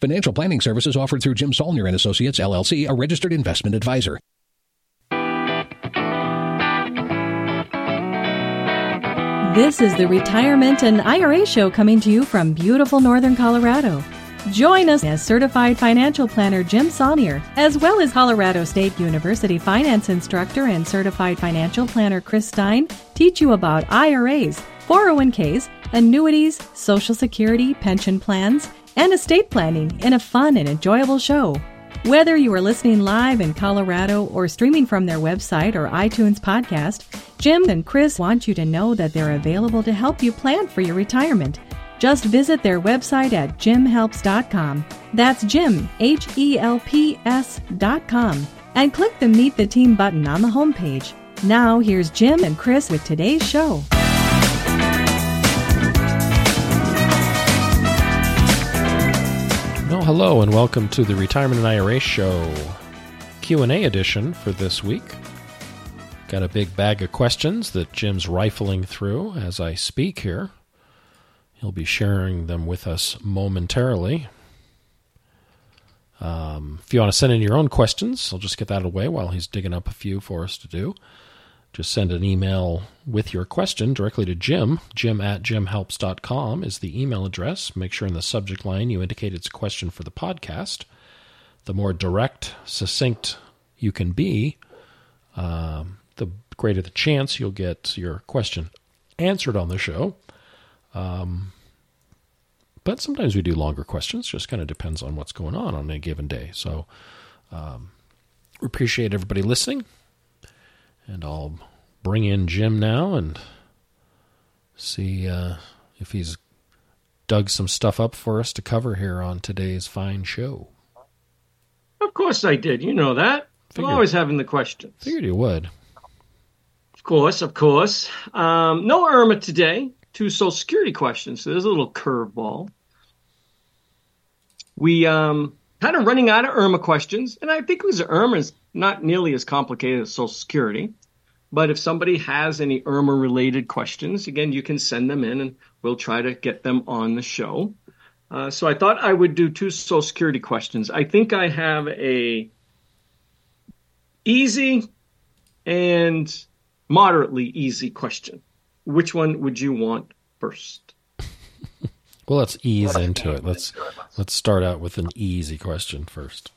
Financial planning services offered through Jim Saulnier and Associates LLC, a registered investment advisor. This is the Retirement and IRA show coming to you from beautiful northern Colorado. Join us as certified financial planner Jim Saulnier, as well as Colorado State University finance instructor and certified financial planner Chris Stein, teach you about IRAs, 401ks, annuities, Social Security, pension plans, and estate planning in a fun and enjoyable show. Whether you are listening live in Colorado or streaming from their website or iTunes podcast, Jim and Chris want you to know that they're available to help you plan for your retirement. Just visit their website at jimhelps.com. That's Jim, H E L P S.com. And click the Meet the Team button on the homepage. Now, here's Jim and Chris with today's show. Well, hello and welcome to the Retirement and IRA Show Q&A edition for this week. Got a big bag of questions that Jim's rifling through as I speak here. He'll be sharing them with us momentarily. Um, if you want to send in your own questions, I'll just get that away while he's digging up a few for us to do. Just send an email with your question directly to Jim. Jim at jimhelps.com is the email address. Make sure in the subject line you indicate it's a question for the podcast. The more direct, succinct you can be, um, the greater the chance you'll get your question answered on the show. Um, but sometimes we do longer questions. Just kind of depends on what's going on on a given day. So um, we appreciate everybody listening. And I'll bring in Jim now and see uh, if he's dug some stuff up for us to cover here on today's fine show. Of course I did. You know that. Figured. I'm always having the questions. Figured you would. Of course, of course. Um, no IRMAA today. Two Social Security questions. So there's a little curveball. We um, kind of running out of IRMAA questions, and I think it was IRMAA's not nearly as complicated as Social Security. But if somebody has any IRMAA related questions, again, you can send them in and we'll try to get them on the show. Uh, so I thought I would do two Social Security questions. I think I have a easy and moderately easy question. Which one would you want first? Well, let's ease into it. Let's let's start out with an easy question first.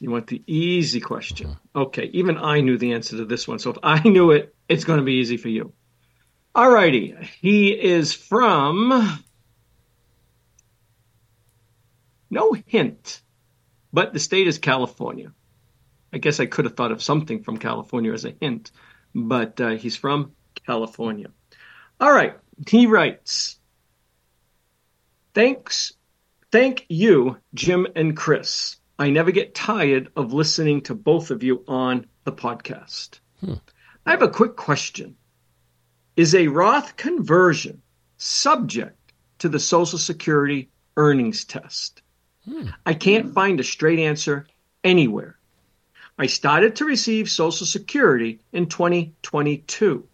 You want the easy question. Okay, even I knew the answer to this one. So if I knew it, it's going to be easy for you. All righty. He is from. No hint, but the state is California. I guess I could have thought of something from California as a hint, but uh, he's from California. All right. He writes Thanks. Thank you, Jim and Chris. I never get tired of listening to both of you on the podcast. Hmm. I have a quick question. Is a Roth conversion subject to the Social Security earnings test? Hmm. I can't find a straight answer anywhere. I started to receive Social Security in 2022,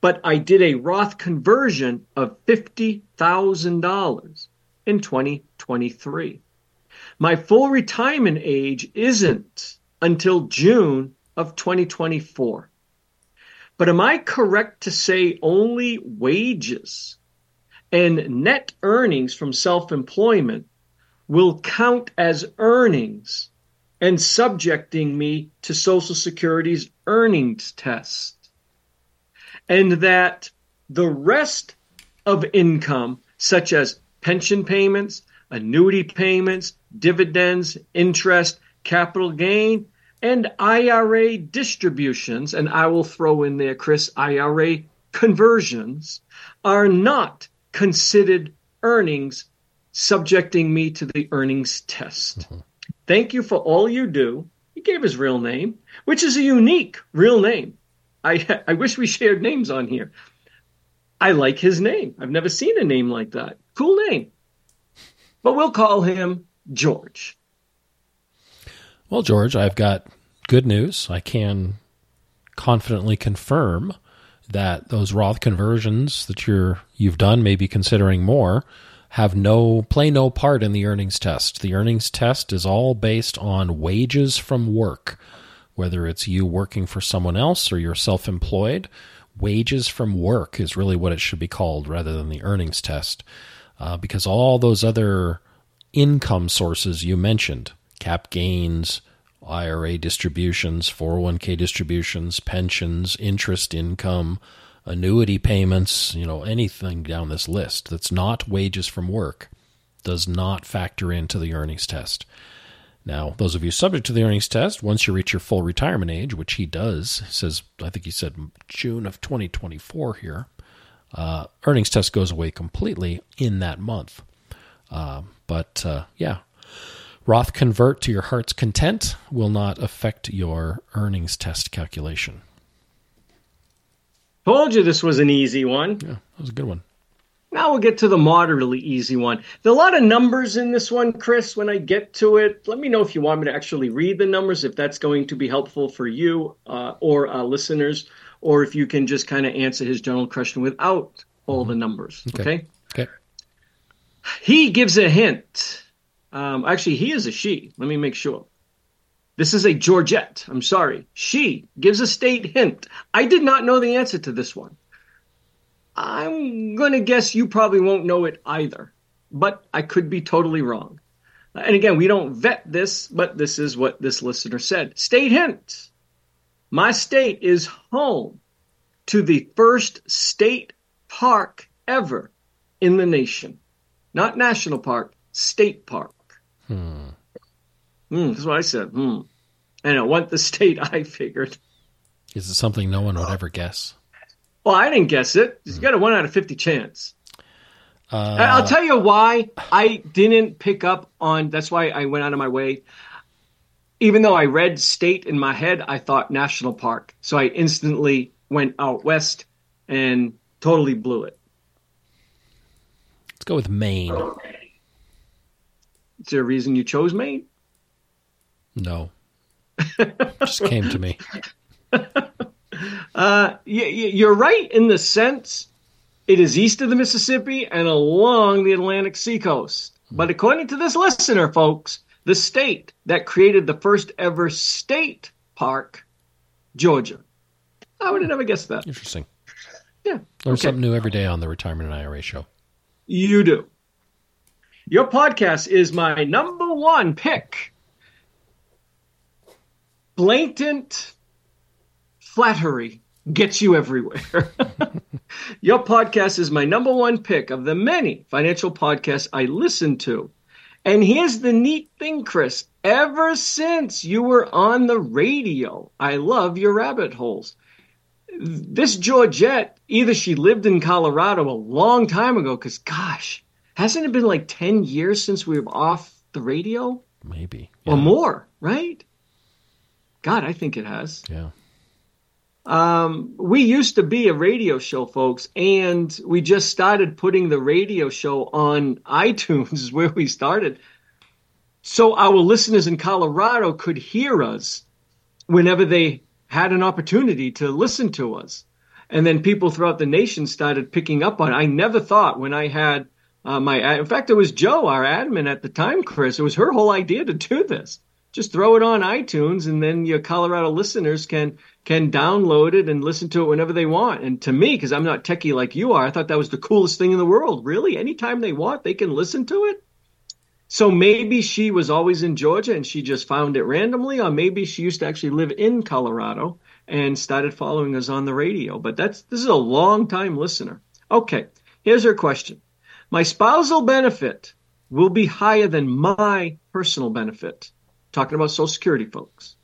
but I did a Roth conversion of $50,000 in 2023. My full retirement age isn't until June of 2024. But am I correct to say only wages and net earnings from self employment will count as earnings and subjecting me to Social Security's earnings test? And that the rest of income, such as pension payments, annuity payments, dividends, interest, capital gain, and IRA distributions, and I will throw in there, Chris, IRA conversions, are not considered earnings subjecting me to the earnings test. Mm-hmm. Thank you for all you do. He gave his real name, which is a unique real name. I I wish we shared names on here. I like his name. I've never seen a name like that. Cool name. But we'll call him George. Well, George, I've got good news. I can confidently confirm that those Roth conversions that you're you've done, maybe considering more, have no play no part in the earnings test. The earnings test is all based on wages from work, whether it's you working for someone else or you're self-employed. Wages from work is really what it should be called rather than the earnings test, uh, because all those other income sources you mentioned, cap gains, IRA distributions, 401k distributions, pensions, interest income, annuity payments, you know, anything down this list that's not wages from work does not factor into the earnings test. Now, those of you subject to the earnings test, once you reach your full retirement age, which he does, says I think he said June of 2024 here, uh, earnings test goes away completely in that month. Uh, but uh, yeah, Roth convert to your heart's content will not affect your earnings test calculation. Told you this was an easy one. Yeah, that was a good one. Now we'll get to the moderately easy one. There are a lot of numbers in this one, Chris. When I get to it, let me know if you want me to actually read the numbers, if that's going to be helpful for you uh, or uh, listeners, or if you can just kind of answer his general question without all the numbers. Okay. Okay. okay. He gives a hint. Um, actually, he is a she. Let me make sure. This is a Georgette. I'm sorry. She gives a state hint. I did not know the answer to this one. I'm going to guess you probably won't know it either, but I could be totally wrong. And again, we don't vet this, but this is what this listener said. State hint. My state is home to the first state park ever in the nation. Not national park, state park. Hmm. Hmm, that's what I said. Hmm. And I want the state I figured. Is it something no one would ever guess? Well, I didn't guess it. You got a one out of 50 chance. Uh, I'll tell you why I didn't pick up on. That's why I went out of my way. Even though I read state in my head, I thought national park. So I instantly went out west and totally blew it. Let's go with Maine. Is there a reason you chose Maine? No. Just came to me. uh, you're right in the sense it is east of the Mississippi and along the Atlantic seacoast. But according to this listener, folks, the state that created the first ever state park, Georgia. I would have never guessed that. Interesting. Yeah. Learn okay. something new every day on the Retirement and IRA show. You do. Your podcast is my number one pick blatant flattery gets you everywhere. Your podcast is my number one pick of the many financial podcasts I listen to. And here's the neat thing, Chris. Ever since you were on the radio, I love your rabbit holes. This Georgette, either she lived in Colorado a long time ago, because gosh, hasn't it been like 10 years since we were off the radio? Maybe. Yeah. Or more, right? God, I think it has. Yeah. Um, we used to be a radio show, folks, and we just started putting the radio show on iTunes, is where we started. So our listeners in Colorado could hear us whenever they had an opportunity to listen to us. And then people throughout the nation started picking up on it. I never thought when I had uh, my, in fact, it was Joe, our admin at the time, Chris. It was her whole idea to do this just throw it on iTunes and then your Colorado listeners can can download it and listen to it whenever they want. And to me, because I'm not techie like you are, I thought that was the coolest thing in the world. Really, anytime they want, they can listen to it. So maybe she was always in Georgia and she just found it randomly, or maybe she used to actually live in Colorado and started following us on the radio. But that's this is a long time listener. Okay, here's her question. My spousal benefit will be higher than my personal benefit talking about Social Security folks.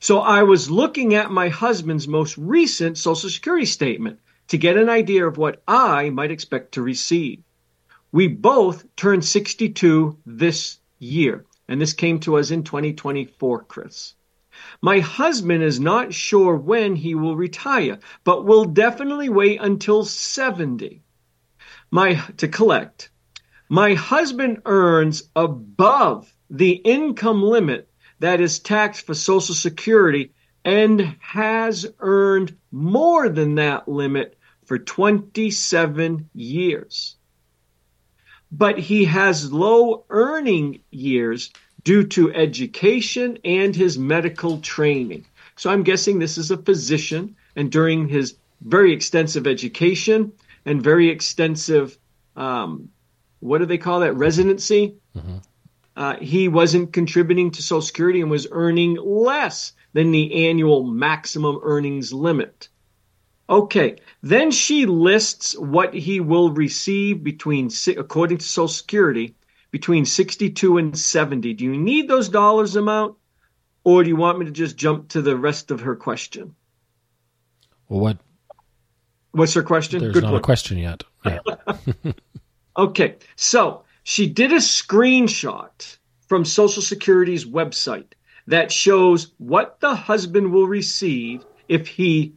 So I was looking at my husband's most recent Social Security statement to get an idea of what I might expect to receive. We both turned 62 this year, and this came to us in 2024, Chris. My husband is not sure when he will retire, but will definitely wait until 70 my to collect. My husband earns above the income limit that is taxed for Social Security and has earned more than that limit for 27 years. But he has low earning years due to education and his medical training. So I'm guessing this is a physician, and during his very extensive education and very extensive, um, what do they call that, residency? Mm-hmm. Uh, he wasn't contributing to Social Security and was earning less than the annual maximum earnings limit. Okay, then she lists what he will receive between, according to Social Security, between 62 and 70. Do you need those dollars amount, or do you want me to just jump to the rest of her question? Well, what? What's her question? There's Good not point. a question yet. Yeah. okay, so she did a screenshot from Social Security's website that shows what the husband will receive if he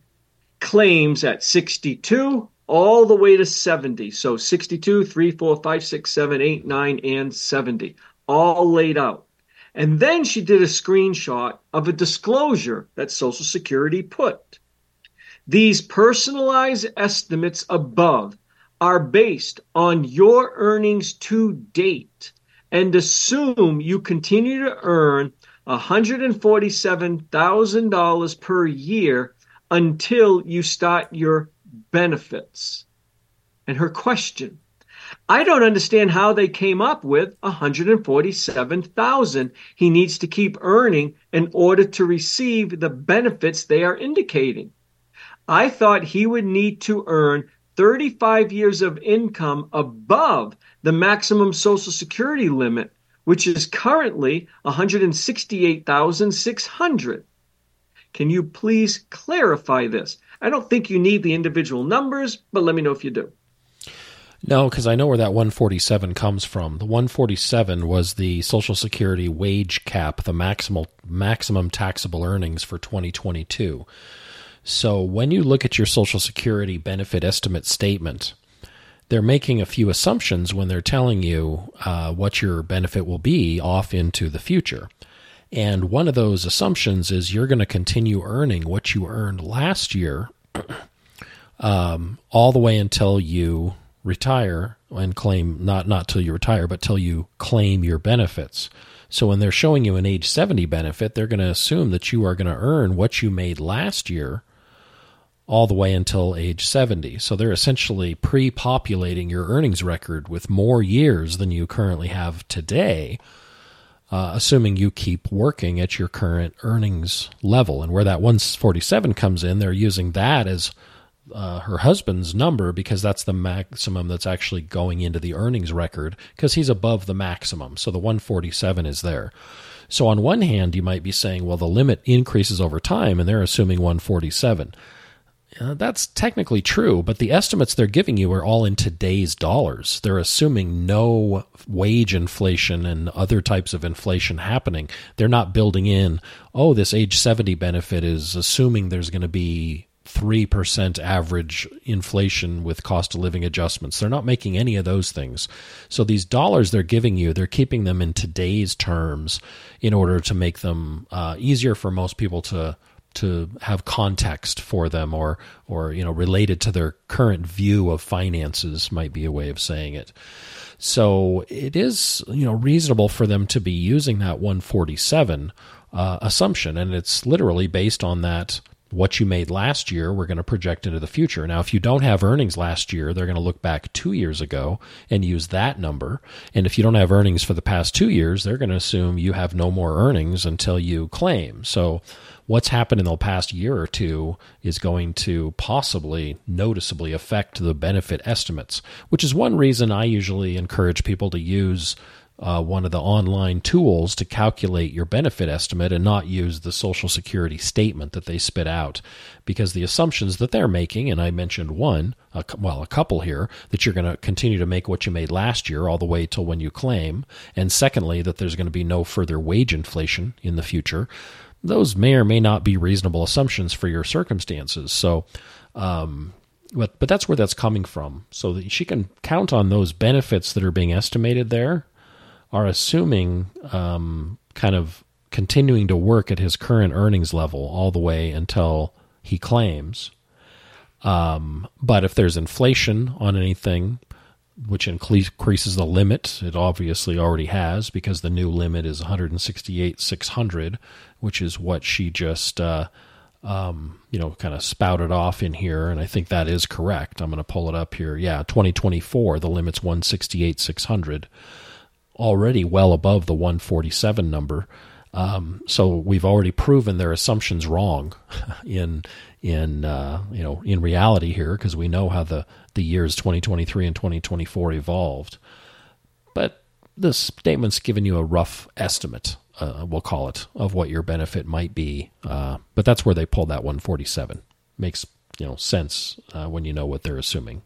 claims at 62 all the way to 70. So 62, 3, 4, 5, 6, 7, 8, 9, and 70, all laid out. And then she did a screenshot of a disclosure that Social Security put. These personalized estimates above are based on your earnings to date and assume you continue to earn $147,000 per year until you start your benefits. And her question, I don't understand how they came up with 147,000 he needs to keep earning in order to receive the benefits they are indicating. I thought he would need to earn 35 years of income above the maximum social security limit which is currently 168,600. Can you please clarify this? I don't think you need the individual numbers, but let me know if you do. No, because I know where that 147 comes from. The 147 was the Social Security wage cap, the maximal maximum taxable earnings for 2022. So when you look at your Social Security benefit estimate statement, they're making a few assumptions when they're telling you uh, what your benefit will be off into the future. And one of those assumptions is you're going to continue earning what you earned last year um, all the way until you retire and claim not not till you retire, but till you claim your benefits. So when they're showing you an age 70 benefit, they're going to assume that you are going to earn what you made last year all the way until age 70. So they're essentially pre populating your earnings record with more years than you currently have today, uh, assuming you keep working at your current earnings level. And where that 147 comes in, they're using that as uh, her husband's number because that's the maximum that's actually going into the earnings record because he's above the maximum. So the 147 is there. So on one hand, you might be saying, well, the limit increases over time, and they're assuming 147. Uh, that's technically true, but the estimates they're giving you are all in today's dollars. They're assuming no wage inflation and other types of inflation happening. They're not building in, oh, this age 70 benefit is assuming there's going to be 3% average inflation with cost of living adjustments. They're not making any of those things. So these dollars they're giving you, they're keeping them in today's terms in order to make them uh, easier for most people to to have context for them or or you know related to their current view of finances might be a way of saying it so it is you know reasonable for them to be using that 147 uh, assumption and it's literally based on that what you made last year, we're going to project into the future. Now, if you don't have earnings last year, they're going to look back two years ago and use that number. And if you don't have earnings for the past two years, they're going to assume you have no more earnings until you claim. So what's happened in the past year or two is going to possibly noticeably affect the benefit estimates, which is one reason I usually encourage people to use uh, one of the online tools to calculate your benefit estimate and not use the Social Security statement that they spit out. Because the assumptions that they're making, and I mentioned one, a, well, a couple here, that you're going to continue to make what you made last year all the way till when you claim. And secondly, that there's going to be no further wage inflation in the future. Those may or may not be reasonable assumptions for your circumstances. So, um, but but that's where that's coming from. So that she can count on those benefits that are being estimated there are assuming um, kind of continuing to work at his current earnings level all the way until he claims. Um, but if there's inflation on anything, which increases the limit, it obviously already has because the new limit is 168 600, which is what she just uh, um, you know kind of spouted off in here, and I think that is correct. I'm going to pull it up here. Yeah, 2024, the limit's 168 600 already well above the 147 number. Um, so we've already proven their assumptions wrong in in uh, you know in reality here because we know how the the years 2023 and 2024 evolved. But the statement's given you a rough estimate, uh, we'll call it, of what your benefit might be. Uh, but that's where they pulled that 147. Makes you know sense uh, when you know what they're assuming.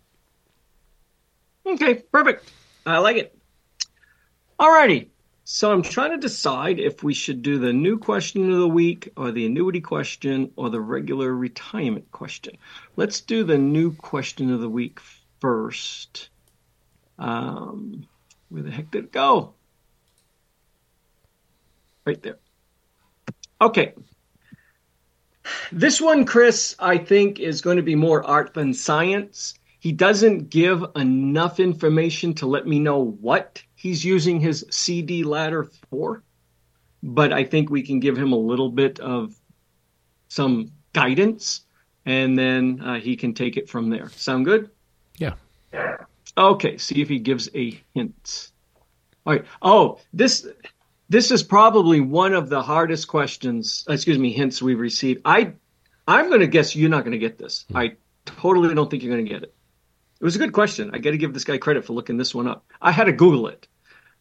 Okay, perfect. I like it. Alrighty. So I'm trying to decide if we should do the new question of the week or the annuity question or the regular retirement question. Let's do the new question of the week first. Um, where the heck did it go? Right there. Okay. This one, Chris, I think is going to be more art than science. He doesn't give enough information to let me know what he's using his CD ladder for, but I think we can give him a little bit of some guidance, and then uh, he can take it from there. Sound good? Yeah. Okay. See if he gives a hint. All right. Oh, this this is probably one of the hardest questions. Excuse me, hints we've received. I I'm going to guess you're not going to get this. Hmm. I totally don't think you're going to get it. It was a good question. I got to give this guy credit for looking this one up. I had to Google it.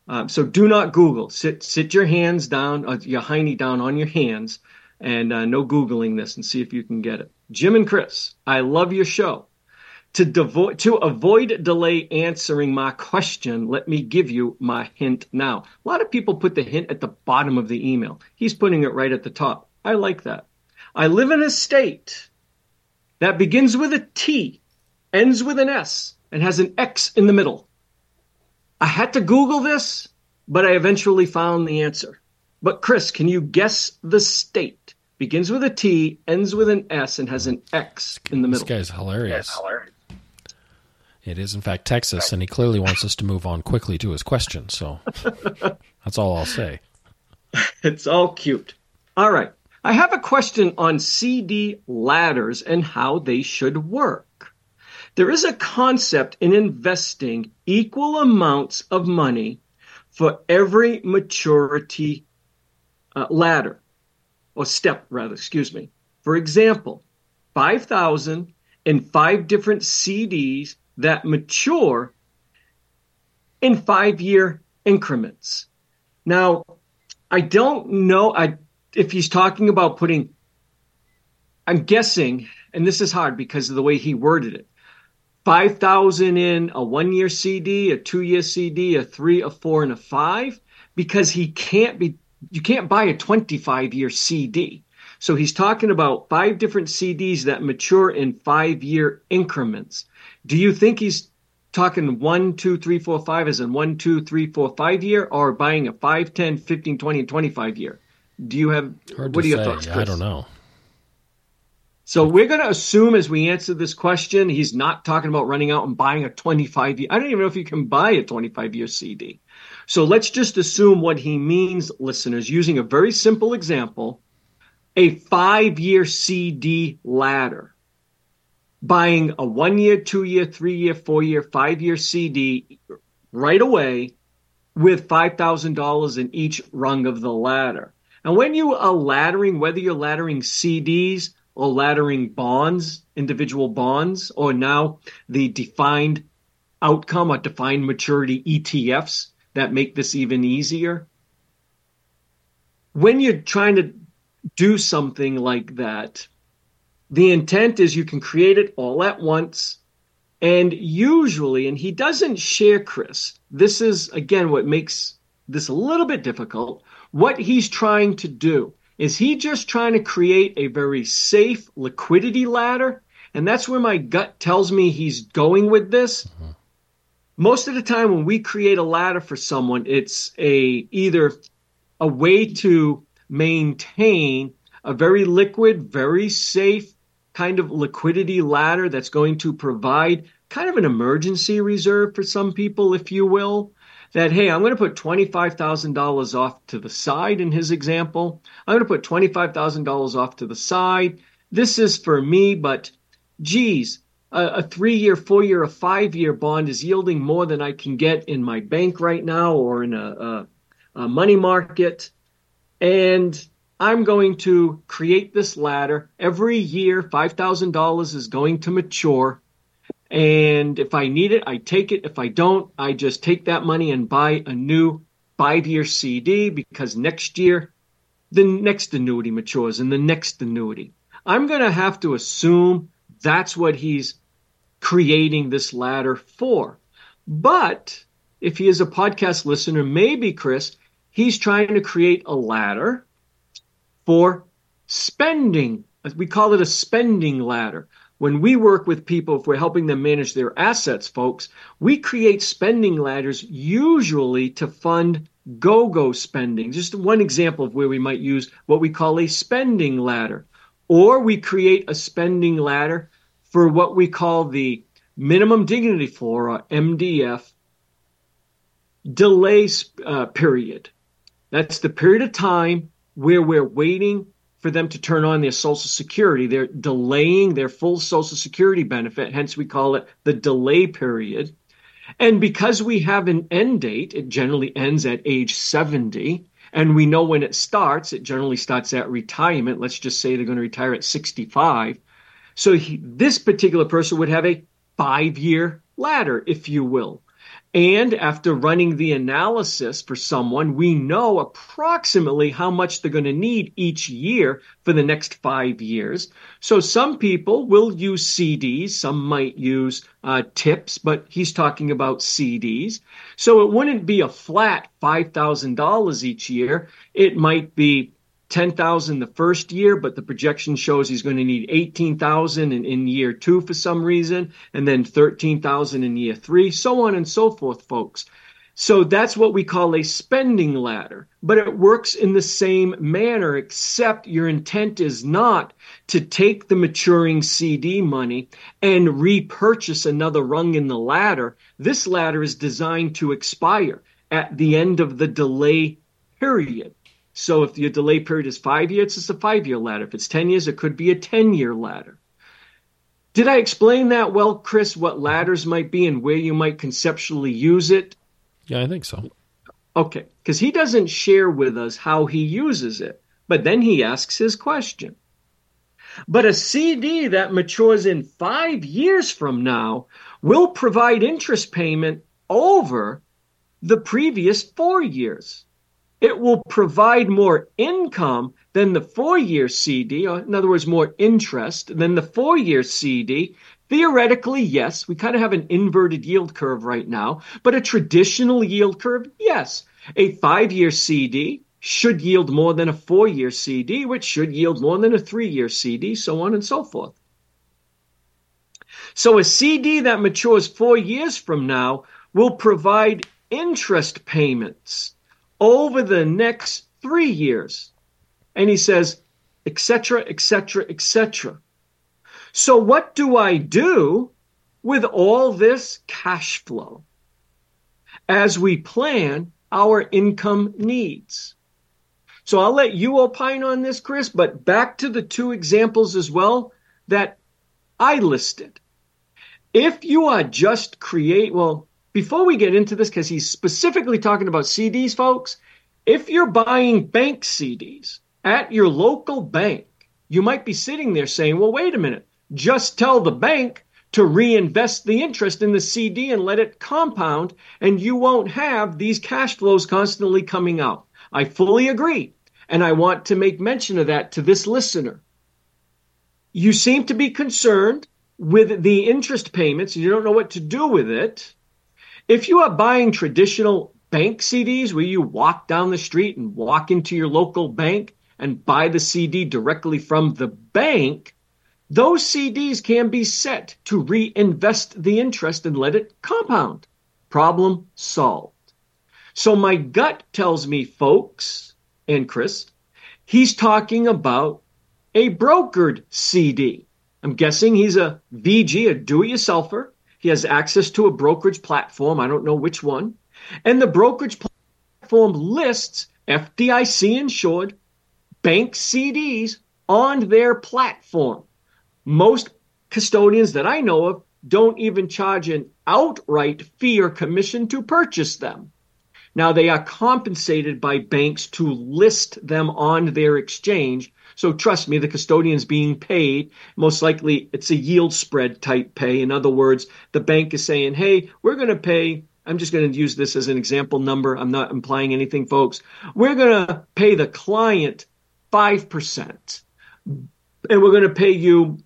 Um, so do not Google. Sit sit your hands down, uh, your hiney down on your hands, and uh, no googling this, and see if you can get it. Jim and Chris, I love your show. To, devo- to avoid delay answering my question, let me give you my hint now. A lot of people put the hint at the bottom of the email. He's putting it right at the top. I like that. I live in a state that begins with a T ends with an S, and has an X in the middle. I had to Google this, but I eventually found the answer. But Chris, can you guess the state? Begins with a T, ends with an S, and has an X in the middle. This guy's hilarious. It is, in fact, Texas, and he clearly wants us to move on quickly to his question. So that's all I'll say. It's all cute. All right. I have a question on CD ladders and how they should work. There is a concept in investing equal amounts of money for every maturity uh, ladder or step rather, excuse me. For example, 5,000 in five different CDs that mature in five year increments. Now, I don't know I, if he's talking about putting, I'm guessing, and this is hard because of the way he worded it. 5,000 in a one year CD, a two year CD, a three, a four, and a five, because he can't be, you can't buy a 25 year CD. So he's talking about five different CDs that mature in five year increments. Do you think he's talking one, two, three, four, five as in one, two, three, four, five year, or buying a 5, 10, 15, 20, and 25 year? Do you have, Hard what are your thoughts, Chris? I don't know. So we're going to assume as we answer this question, he's not talking about running out and buying a 25 year. I don't even know if you can buy a 25 year CD. So let's just assume what he means, listeners, using a very simple example a five year CD ladder. Buying a one year, two year, three year, four year, five year CD right away with $5,000 in each rung of the ladder. And when you are laddering, whether you're laddering CDs, or laddering bonds, individual bonds, or now the defined outcome or defined maturity ETFs. that make this even easier. When you're trying to do something like that, the intent is you can create it all at once. And usually, and he doesn't share Chris, this is again what makes this a little bit difficult. What he's trying to do is he just trying to create a very safe liquidity ladder? And that's where my gut tells me he's going with this. Mm-hmm. Most of the time when we create a ladder for someone, it's a either a way to maintain a very liquid, very safe kind of liquidity ladder that's going to provide kind of an emergency reserve for some people, if you will that, hey, I'm going to put $25,000 off to the side in his example. I'm going to put $25,000 off to the side. This is for me, but geez, a, a three year, four year, a five year bond is yielding more than I can get in my bank right now or in a, a, a money market. And I'm going to create this ladder. Every year, $5,000 is going to mature. And if I need it, I take it. If I don't, I just take that money and buy a new five year CD because next year the next annuity matures and the next annuity. I'm going to have to assume that's what he's creating this ladder for. But if he is a podcast listener, maybe Chris, he's trying to create a ladder for spending. We call it a spending ladder. When we work with people, if we're helping them manage their assets, folks, we create spending ladders usually to fund go go spending. Just one example of where we might use what we call a spending ladder. Or we create a spending ladder for what we call the minimum dignity floor, or MDF, delay uh, period. That's the period of time where we're waiting for them to turn on their Social Security. They're delaying their full Social Security benefit, hence, we call it the delay period. And because we have an end date, it generally ends at age 70. And we know when it starts, it generally starts at retirement. Let's just say they're going to retire at 65. So he, this particular person would have a five year ladder, if you will. And after running the analysis for someone, we know approximately how much they're going to need each year for the next five years. So some people will use CDs, some might use uh, TIPS, but he's talking about CDs. So it wouldn't be a flat $5,000 each year. It might be 10,000 the first year, but the projection shows he's going to need 18,000 in, in year two for some reason, and then 13,000 in year three, so on and so forth, folks. So that's what we call a spending ladder, but it works in the same manner, except your intent is not to take the maturing CD money and repurchase another rung in the ladder. This ladder is designed to expire at the end of the delay period. So if your delay period is five years, it's a five year ladder. If it's 10 years, it could be a 10 year ladder. Did I explain that well, Chris, what ladders might be and where you might conceptually use it? Yeah, I think so. Okay, because he doesn't share with us how he uses it, but then he asks his question. But a CD that matures in five years from now will provide interest payment over the previous four years it will provide more income than the four year CD, or in other words, more interest than the four year CD. Theoretically, yes, we kind of have an inverted yield curve right now, but a traditional yield curve, yes. A five year CD should yield more than a four year CD, which should yield more than a three year CD, so on and so forth. So a CD that matures four years from now will provide interest payments over the next three years. And he says, etc., etc., etc. So, what do I do with all this cash flow as we plan our income needs? So, I'll let you opine on this, Chris, but back to the two examples as well that I listed. If you are just create, well, before we get into this, because he's specifically talking about CDs, folks, if you're buying bank CDs at your local bank, you might be sitting there saying, well, wait a minute, just tell the bank to reinvest the interest in the CD and let it compound, and you won't have these cash flows constantly coming out. I fully agree. And I want to make mention of that to this listener. You seem to be concerned with the interest payments you don't know what to do with it. If you are buying traditional bank CDs where you walk down the street and walk into your local bank and buy the CD directly from the bank, those CDs can be set to reinvest the interest and let it compound. Problem solved. So my gut tells me, folks, and Chris, he's talking about a brokered CD. I'm guessing he's a VG, a do it yourselfer. He has access to a brokerage platform. I don't know which one. And the brokerage platform lists FDIC insured bank CDs on their platform. Most custodians that I know of don't even charge an outright fee or commission to purchase them. Now, they are compensated by banks to list them on their exchange. So, trust me, the custodian's being paid. Most likely, it's a yield spread type pay. In other words, the bank is saying, hey, we're going to pay I'm just going to use this as an example number. I'm not implying anything, folks. We're going to pay the client 5%, and we're going to pay you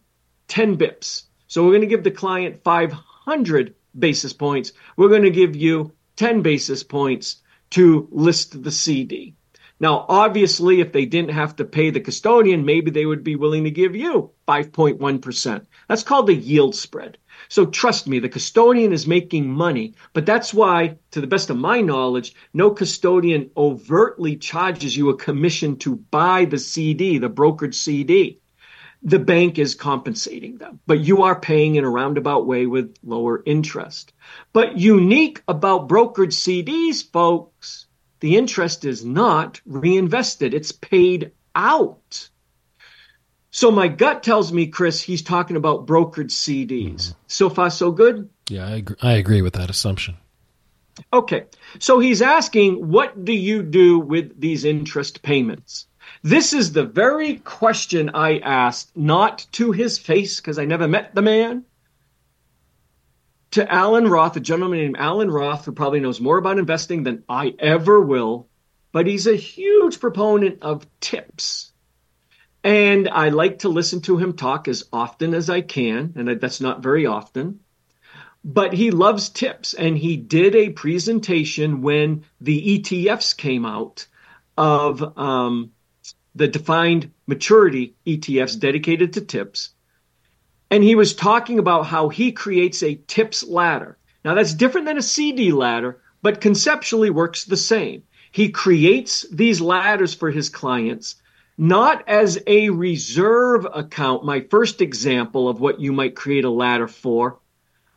10 bips. So we're going to give the client 500 basis points. We're going to give you 10 basis points to list the CD. Now, obviously, if they didn't have to pay the custodian, maybe they would be willing to give you 5.1%. That's called the yield spread. So trust me, the custodian is making money, but that's why, to the best of my knowledge, no custodian overtly charges you a commission to buy the CD, the brokered CD. The bank is compensating them, but you are paying in a roundabout way with lower interest. But unique about brokered CDs, folks, the interest is not reinvested. It's paid out. So my gut tells me, Chris, he's talking about brokered CDs. Mm-hmm. So far, so good? Yeah, I agree, I agree with that assumption. Okay. So he's asking, what do you do with these interest payments? This is the very question I asked, not to his face, because I never met the man, to Alan Roth, a gentleman named Alan Roth, who probably knows more about investing than I ever will, but he's a huge proponent of TIPS and I like to listen to him talk as often as I can, and that's not very often. But he loves TIPS, and he did a presentation when the ETFs came out of um, the defined maturity ETFs dedicated to TIPS. And he was talking about how he creates a TIPS ladder. Now, that's different than a CD ladder, but conceptually works the same. He creates these ladders for his clients not as a reserve account, my first example of what you might create a ladder for,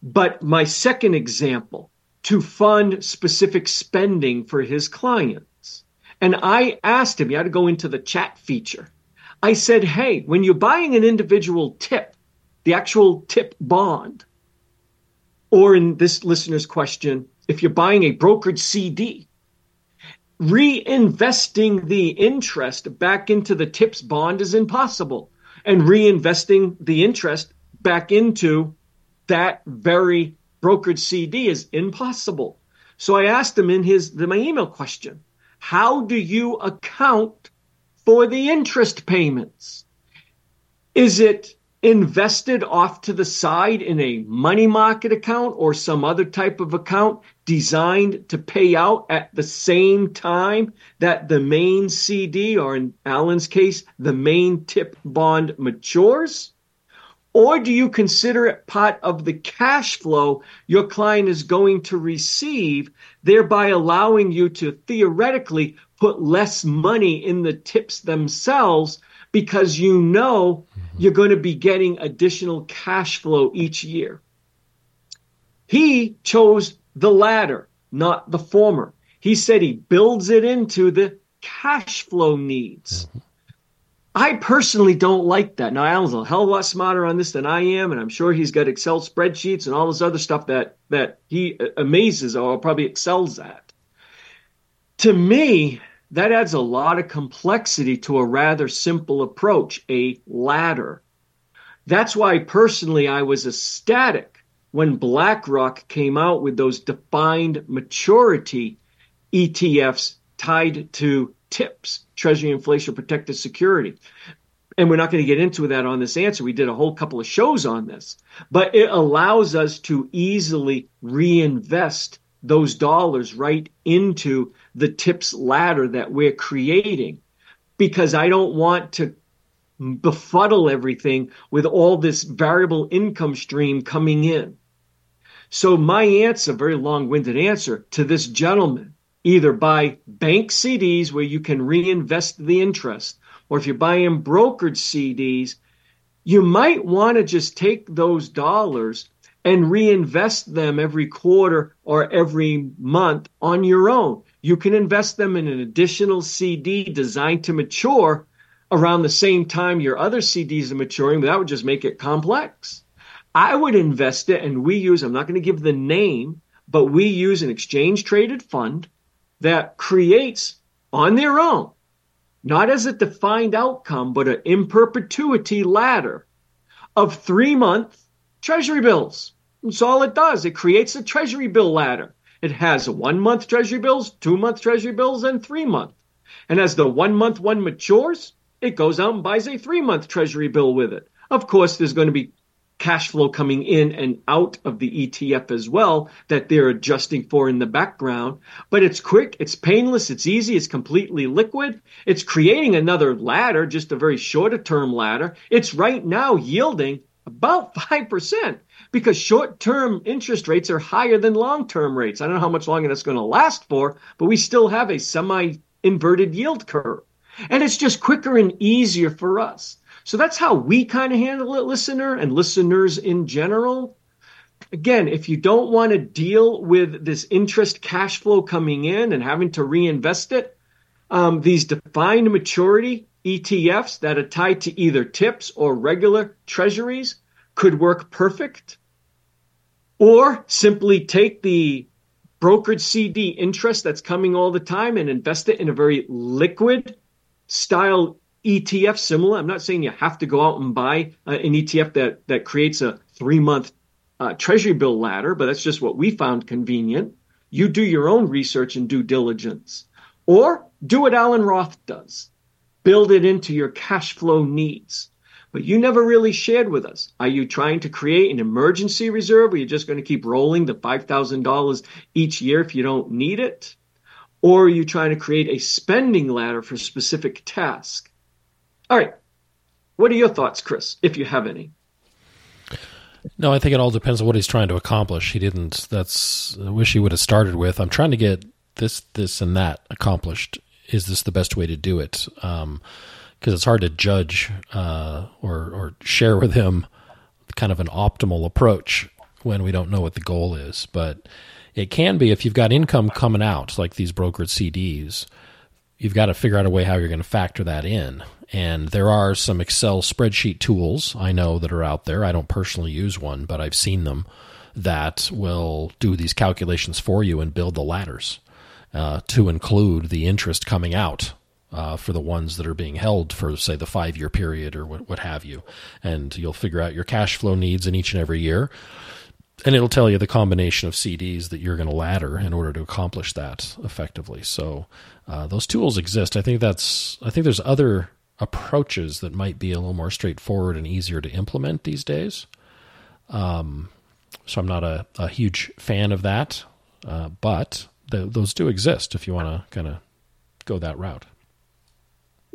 but my second example to fund specific spending for his clients. And I asked him, you had to go into the chat feature. I said, hey, when you're buying an individual tip, the actual tip bond, or in this listener's question, if you're buying a brokered CD, reinvesting the interest back into the TIPS bond is impossible. And reinvesting the interest back into that very brokered CD is impossible. So I asked him in his the, my email question, how do you account for the interest payments? Is it invested off to the side in a money market account or some other type of account designed to pay out at the same time that the main CD, or in Alan's case, the main tip bond matures? Or do you consider it part of the cash flow your client is going to receive, thereby allowing you to theoretically put less money in the TIPS themselves because you know mm-hmm. you're going to be getting additional cash flow each year. He chose the latter, not the former. He said he builds it into the cash flow needs. Mm-hmm. I personally don't like that. Now, Alan's a hell of a lot smarter on this than I am, and I'm sure he's got Excel spreadsheets and all this other stuff that that he amazes or probably excels at. To me, that adds a lot of complexity to a rather simple approach, a ladder. That's why personally I was ecstatic when BlackRock came out with those defined maturity ETFs tied to TIPS, Treasury Inflation Protected Security. And we're not going to get into that on this answer. We did a whole couple of shows on this, but it allows us to easily reinvest those dollars right into the TIPS ladder that we're creating because I don't want to befuddle everything with all this variable income stream coming in. So my answer, very long-winded answer to this gentleman, either buy bank CDs where you can reinvest the interest, or if you're buying brokered CDs, you might want to just take those dollars and reinvest them every quarter or every month on your own. You can invest them in an additional CD designed to mature around the same time your other CDs are maturing, but that would just make it complex. I would invest it, and we use, I'm not going to give the name, but we use an exchange traded fund that creates on their own, not as a defined outcome, but an in perpetuity ladder of three month treasury bills. That's all it does. It creates a treasury bill ladder. It has one month treasury bills, two month treasury bills, and three month. And as the one month one matures, it goes out and buys a three month treasury bill with it. Of course, there's going to be cash flow coming in and out of the ETF as well that they're adjusting for in the background. But it's quick, it's painless, it's easy, it's completely liquid. It's creating another ladder, just a very shorter term ladder. It's right now yielding about 5% because short term interest rates are higher than long term rates. I don't know how much longer that's going to last for, but we still have a semi inverted yield curve. And it's just quicker and easier for us. So that's how we kind of handle it, listener and listeners in general. Again, if you don't want to deal with this interest cash flow coming in and having to reinvest it, um, these defined maturity ETFs that are tied to either TIPS or regular treasuries could work perfect. Or simply take the brokered CD interest that's coming all the time and invest it in a very liquid style ETF similar. I'm not saying you have to go out and buy uh, an ETF that that creates a three month uh, treasury bill ladder, but that's just what we found convenient. You do your own research and due diligence, or do what Alan Roth does. Build it into your cash flow needs. But you never really shared with us. Are you trying to create an emergency reserve or you're just going to keep rolling the $5,000 each year if you don't need it? Or are you trying to create a spending ladder for specific tasks? All right. What are your thoughts, Chris, if you have any? No, I think it all depends on what he's trying to accomplish. He didn't. That's. I wish he would have started with. I'm trying to get this, this, and that accomplished. Is this the best way to do it? Um, Because it's hard to judge uh, or or share with him kind of an optimal approach when we don't know what the goal is. But it can be if you've got income coming out, like these brokered CDs, you've got to figure out a way how you're going to factor that in. And there are some Excel spreadsheet tools I know that are out there. I don't personally use one, but I've seen them that will do these calculations for you and build the ladders uh, to include the interest coming out uh, for the ones that are being held for, say, the five year period or what, what have you. And you'll figure out your cash flow needs in each and every year and it'll tell you the combination of CDs that you're going to ladder in order to accomplish that effectively. So uh, those tools exist. I think that's. I think there's other approaches that might be a little more straightforward and easier to implement these days. Um, so I'm not a, a huge fan of that, uh, but the, those do exist if you want to kind of go that route.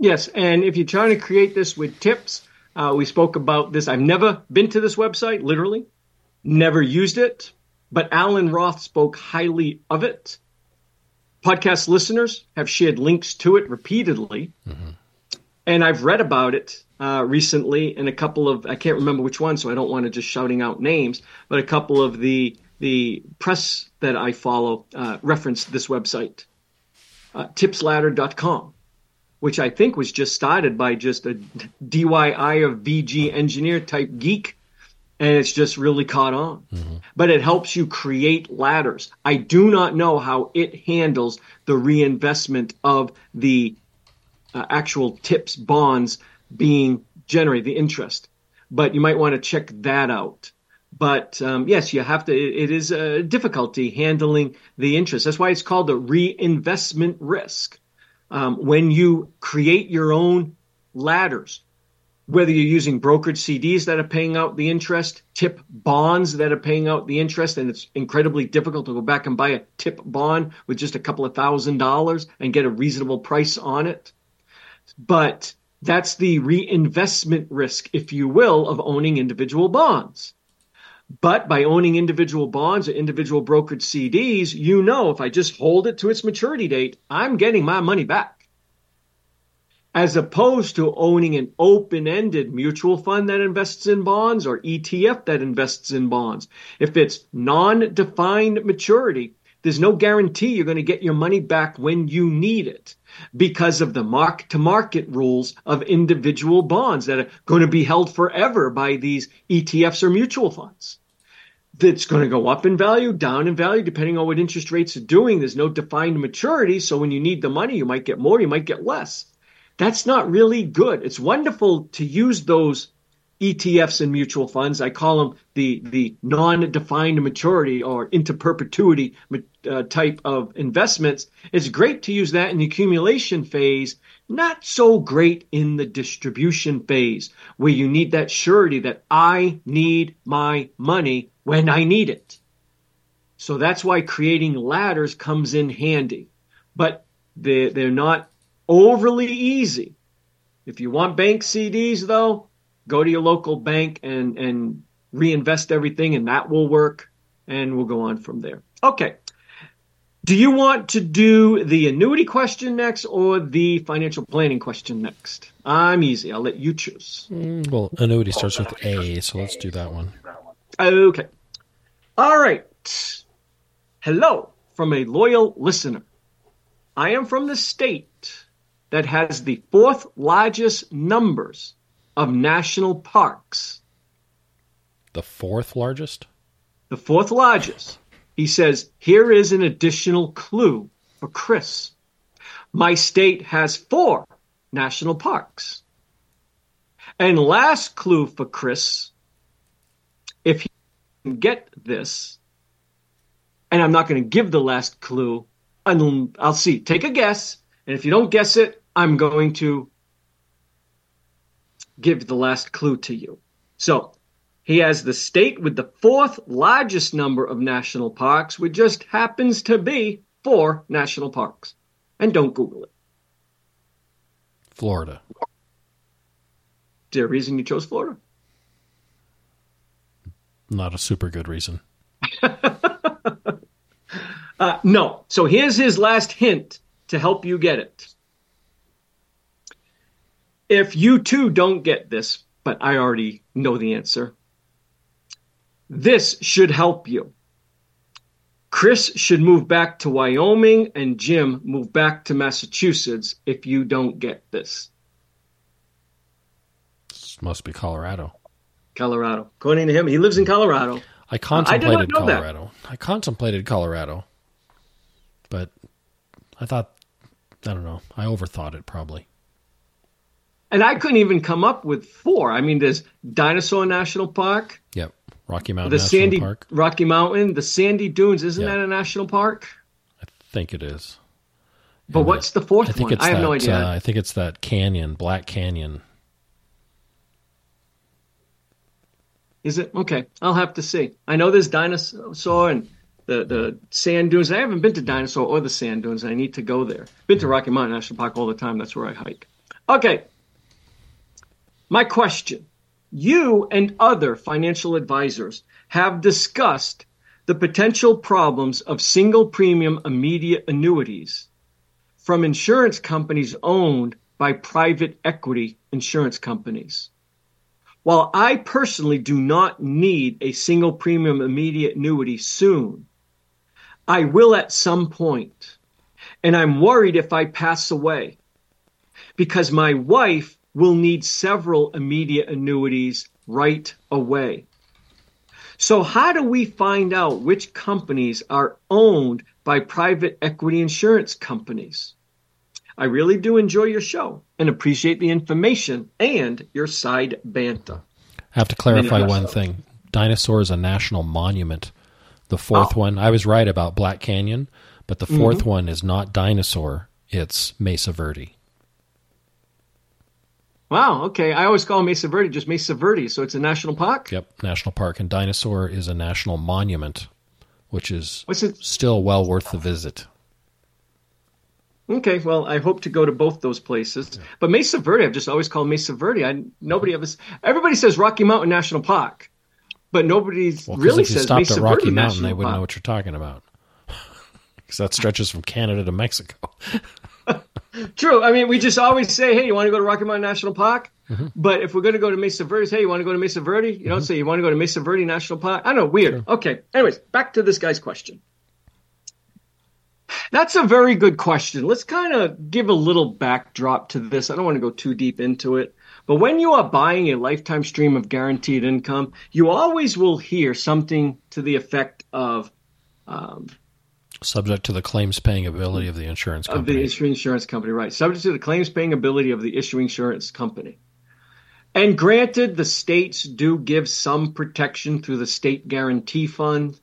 Yes, and if you're trying to create this with tips, uh, we spoke about this. I've never been to this website, literally never used it, but Alan Roth spoke highly of it. Podcast listeners have shared links to it repeatedly. Mm-hmm. And I've read about it uh, recently in a couple of, I can't remember which one, so I don't want to just shouting out names, but a couple of the, the press that I follow uh, referenced this website, uh, tipsladder.com, which I think was just started by just a DIY of VG engineer type geek and it's just really caught on. Mm-hmm. But it helps you create ladders. I do not know how it handles the reinvestment of the uh, actual tips bonds being generated, the interest. but you might want to check that out. But um, yes, you have to. It, it is a difficulty handling the interest. That's why it's called the reinvestment risk. Um, when you create your own ladders, whether you're using brokered CDs that are paying out the interest, tip bonds that are paying out the interest, and it's incredibly difficult to go back and buy a tip bond with just a couple of thousand dollars and get a reasonable price on it. But that's the reinvestment risk, if you will, of owning individual bonds. But by owning individual bonds or individual brokered CDs, you know if I just hold it to its maturity date, I'm getting my money back as opposed to owning an open ended mutual fund that invests in bonds or ETF that invests in bonds. If it's non defined maturity, there's no guarantee you're going to get your money back when you need it because of the mark to market rules of individual bonds that are going to be held forever by these ETFs or mutual funds. That's going to go up in value, down in value, depending on what interest rates are doing. There's no defined maturity. So when you need the money, you might get more, you might get less that's not really good. It's wonderful to use those ETFs and mutual funds. I call them the the non-defined maturity or into perpetuity uh, type of investments. It's great to use that in the accumulation phase. Not so great in the distribution phase where you need that surety that I need my money when I need it. So that's why creating ladders comes in handy. But they, they're not overly easy. If you want bank CDs, though, go to your local bank and, and reinvest everything, and that will work. And we'll go on from there. Okay. Do you want to do the annuity question next or the financial planning question next? I'm easy. I'll let you choose. Mm, well, annuity starts with A, so let's do that one. Okay. All right. Hello from a loyal listener. I am from the state that has the fourth largest numbers of national parks. The fourth largest? The fourth largest. He says, here is an additional clue for Chris. My state has four national parks. And last clue for Chris, if he can get this, and I'm not going to give the last clue, I'll see. Take a guess. And if you don't guess it, I'm going to give the last clue to you. So he has the state with the fourth largest number of national parks, which just happens to be four national parks. And don't Google it. Florida. Is there a reason you chose Florida? Not a super good reason. uh, no. So here's his last hint to help you get it. If you too don't get this, but I already know the answer, this should help you. Chris should move back to Wyoming and Jim move back to Massachusetts if you don't get this. This must be Colorado. Colorado. According to him, he lives in Colorado. I contemplated uh, I Colorado. That. I contemplated Colorado. But I thought I don't know. I overthought it probably. And I couldn't even come up with four. I mean, there's Dinosaur National Park. Yep. Rocky Mountain the National Sandy, Park. Rocky Mountain, the Sandy Dunes. Isn't yep. that a national park? I think it is. But and what's the fourth I one? I have that, no idea. Uh, I think it's that canyon, Black Canyon. Is it okay? I'll have to see. I know there's dinosaur and the the sand dunes. I haven't been to dinosaur or the sand dunes. I need to go there. Been to Rocky Mountain National Park all the time. That's where I hike. Okay, my question You and other financial advisors have discussed the potential problems of single premium immediate annuities from insurance companies owned by private equity insurance companies. While I personally do not need a single premium immediate annuity soon, I will at some. And I'm worried if I pass away because my wife will need several immediate annuities right away. So, how do we find out which companies are owned by private equity insurance companies? I really do enjoy your show and appreciate the information and your side banter. I have to clarify one thing. Dinosaur is a national monument. The fourth oh. one, I was right about Black Canyon, but the 4th mm-hmm. one is not Dinosaur, it's Mesa Verde. Wow, okay. I always call Mesa Verde just Mesa Verde, so it's a national park? Yep, national park. And Dinosaur is a national monument, which is still well worth the visit. Okay, well, I hope to go to both those places. Yeah. But Mesa Verde, I've just always called Mesa Verde. I nobody ever. Everybody says Rocky Mountain National Park, but nobody well, really says stopped Mesa at Rocky Verde Mountain. National they wouldn't Park. know what you're talking about because that stretches from Canada to Mexico. True. I mean, we just always say, "Hey, you want to go to Rocky Mountain National Park?" Mm-hmm. But if we're going to go to Mesa Verde, hey, you want to go to Mesa Verde? You don't mm-hmm. say you want to go to Mesa Verde National Park. I know, weird. Sure. Okay. Anyways, back to this guy's question. That's a very good question. Let's kind of give a little backdrop to this. I don't want to go too deep into it. But when you are buying a lifetime stream of guaranteed income, you always will hear something to the effect of um, subject to the claims paying ability of the insurance company. Of the issuing insurance company, right. Subject to the claims paying ability of the issuing insurance company. And granted, the states do give some protection through the state guarantee fund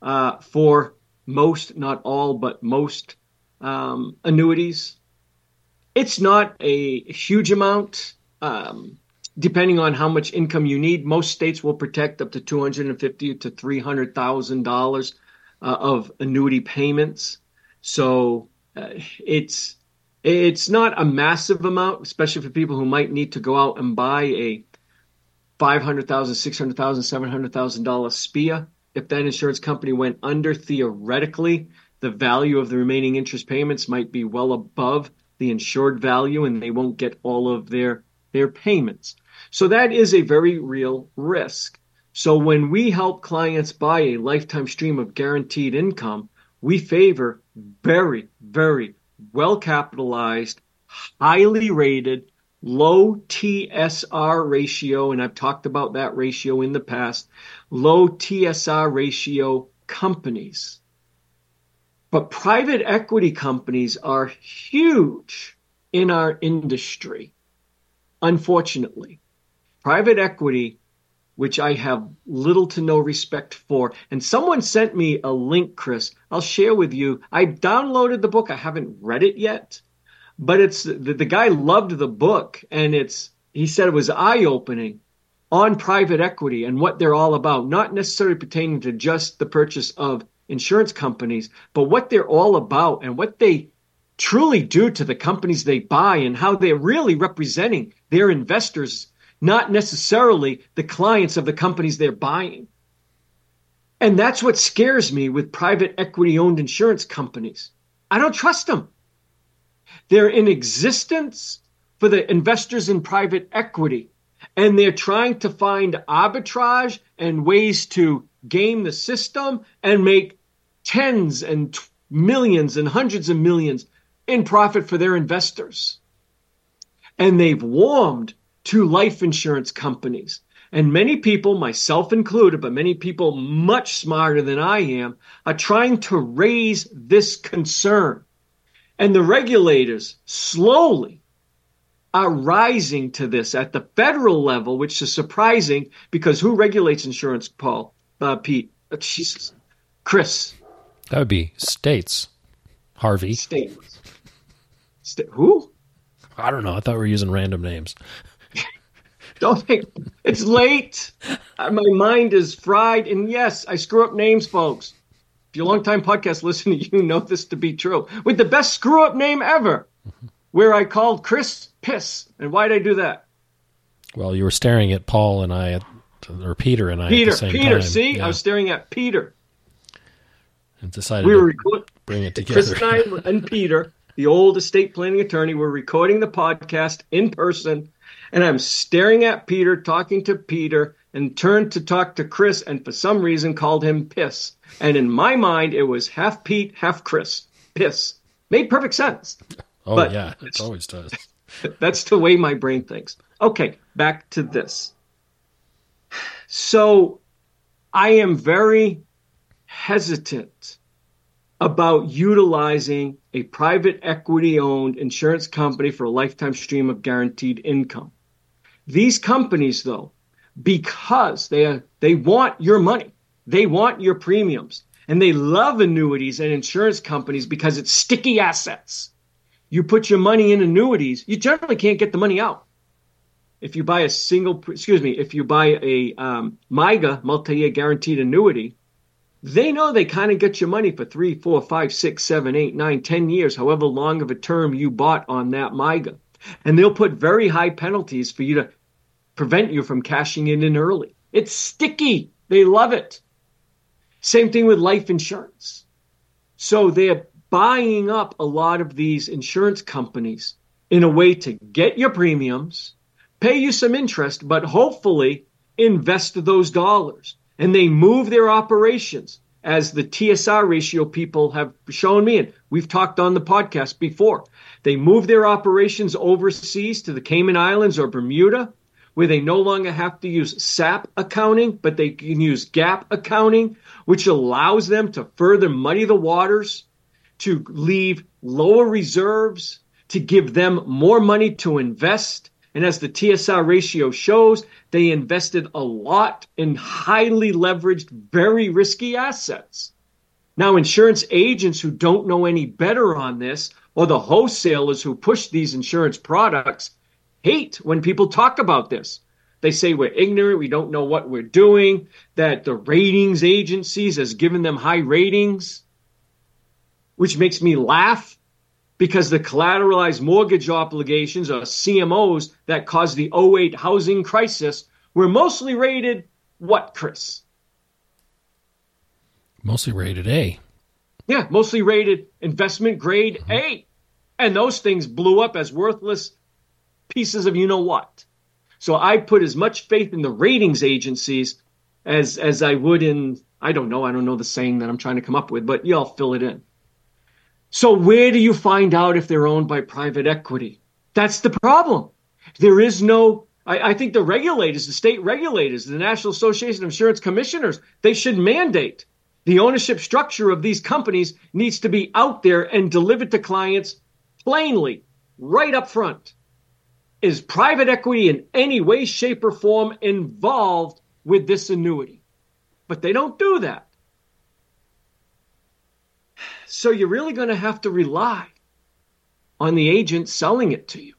uh, for most, not all, but most um, annuities. It's not a huge amount, um, depending on how much income you need. Most states will protect up to two hundred and fifty to three hundred thousand uh, of annuity payments. So uh, it's it's not a massive amount, especially for people who might need to go out and buy a five hundred thousand, six hundred thousand, seven hundred thousand dollar SPIA if that insurance company went under, theoretically, the value of the remaining interest payments might be well above the insured value and they won't get all of their, their payments. So that is a very real risk. So when we help clients buy a lifetime stream of guaranteed income, we favor very, very well capitalized, highly rated, low TSR ratio, and I've talked about that ratio in the past, low TSR ratio companies. But private equity companies are huge in our industry, unfortunately. Private equity, which I have little to no respect for. And someone sent me a link, Chris. I'll share with you. I downloaded the book. I haven't read it yet, but it's the, the guy loved the book and it's, he said it was eye opening on private equity and what they're all about, not necessarily pertaining to just the purchase of insurance companies, but what they're all about and what they truly do to the companies they buy and how they're really representing their investors, not necessarily the clients of the companies they're buying. And that's what scares me with private equity owned insurance companies. I don't trust them. They're in existence for the investors in private equity and they're trying to find arbitrage and ways to game the system and make tens and t- millions and hundreds of millions in profit for their investors. And they've warmed to life insurance companies. And many people, myself included, but many people much smarter than I am, are trying to raise this concern. And the regulators slowly are rising to this at the federal level, which is surprising because who regulates insurance, Paul? Uh, Pete? Uh, Jesus. Chris. That would be states. Harvey. States. St- who? I don't know. I thought we were using random names. Don't think it's late. Uh, my mind is fried. And yes, I screw up names, folks. If you're a long time podcast listener, you know this to be true. With the best screw up name ever, where I called Chris piss. And why did I do that? Well, you were staring at Paul and I, at, or Peter and I Peter, at the same Peter, time. see? Yeah. I was staring at Peter. And decided we were to bring it together. Chris and I and Peter, the old estate planning attorney, were recording the podcast in person. And I'm staring at Peter, talking to Peter, and turned to talk to Chris, and for some reason called him Piss. And in my mind, it was half Pete, half Chris. Piss. Made perfect sense. Oh, But- yeah, it always does. That's the way my brain thinks. Okay, back to this. So I am very hesitant about utilizing a private equity owned insurance company for a lifetime stream of guaranteed income. These companies, though, because they they want your money. They want your premiums. And they love annuities and insurance companies because it's sticky assets. You put your money in annuities, you generally can't get the money out. If you buy a single, excuse me, if you buy a um, MYGA, multi-year guaranteed annuity, they know they kind of get your money for three, four, five, six, seven, eight, nine, ten years, however long of a term you bought on that MYGA. And they'll put very high penalties for you to prevent you from cashing it in early. It's sticky. They love it. Same thing with life insurance. So they're buying up a lot of these insurance companies in a way to get your premiums, pay you some interest, but hopefully invest those dollars. And they move their operations as the TSR ratio people have shown me, and we've talked on the podcast before. They move their operations overseas to the Cayman Islands or Bermuda, where they no longer have to use SAP accounting, but they can use GAAP accounting, which allows them to further muddy the waters, to leave lower reserves, to give them more money to invest. And as the TSR ratio shows, they invested a lot in highly leveraged, very risky assets. Now, insurance agents who don't know any better on this, or the wholesalers who push these insurance products, hate when people talk about this. They say we're ignorant, we don't know what we're doing, that the ratings agencies has given them high ratings, which makes me laugh because the collateralized mortgage obligations or CMOs that caused the 08 housing crisis were mostly rated what, Chris? Mostly rated A. Yeah, mostly rated investment grade mm-hmm. A. And those things blew up as worthless pieces of you know what. So I put as much faith in the ratings agencies as as I would in I don't know, I don't know the saying that I'm trying to come up with, but y'all fill it in. So where do you find out if they're owned by private equity? That's the problem. There is no I, I think the regulators, the state regulators, the National Association of Insurance Commissioners, they should mandate the ownership structure of these companies needs to be out there and delivered to clients plainly, right up front. Is private equity in any way, shape, or form involved with this annuity? But they don't do that. So you're really going to have to rely on the agent selling it to you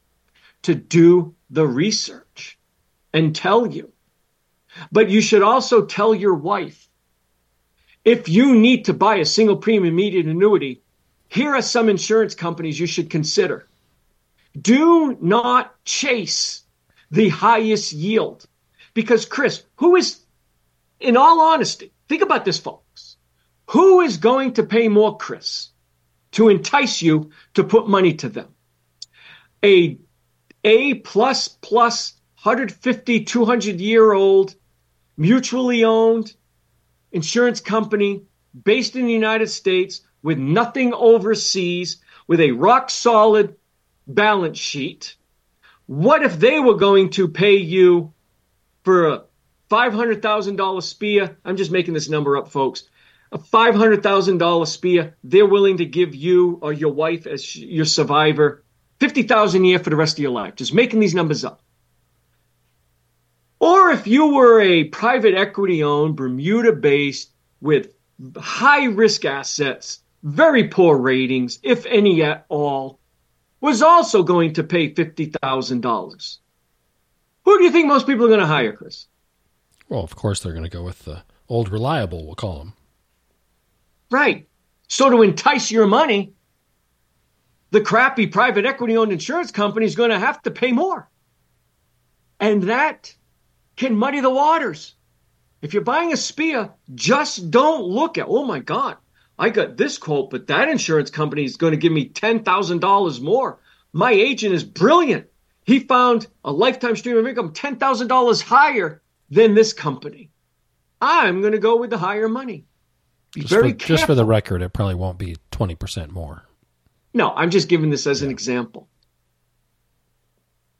to do the research and tell you. But you should also tell your wife if you need to buy a single premium immediate annuity, here are some insurance companies you should consider. Do not chase the highest yield. Because, Chris, who is, in all honesty, think about this, folks. Who is going to pay more, Chris, to entice you to put money to them? A A plus plus 150, 200 year old, mutually owned insurance company based in the United States with nothing overseas, with a rock solid balance sheet. What if they were going to pay you for a $500,000 SPIA? I'm just making this number up, folks. A $500,000 SPIA, they're willing to give you or your wife as your survivor 50,000 a year for the rest of your life. Just making these numbers up. Or if you were a private equity owned, Bermuda based, with high risk assets, very poor ratings, if any at all, was also going to pay $50,000. Who do you think most people are going to hire, Chris? Well, of course, they're going to go with the old reliable, we'll call them. Right. So to entice your money, the crappy private equity owned insurance company is going to have to pay more. And that can muddy the waters. If you're buying a SPIA, just don't look at, oh my God, I got this quote, but that insurance company is going to give me $10,000 more. My agent is brilliant. He found a lifetime stream of income $10,000 higher than this company. I'm going to go with the higher money. Be just very for, Just for the record, it probably won't be 20% more. No, I'm just giving this as yeah. an example.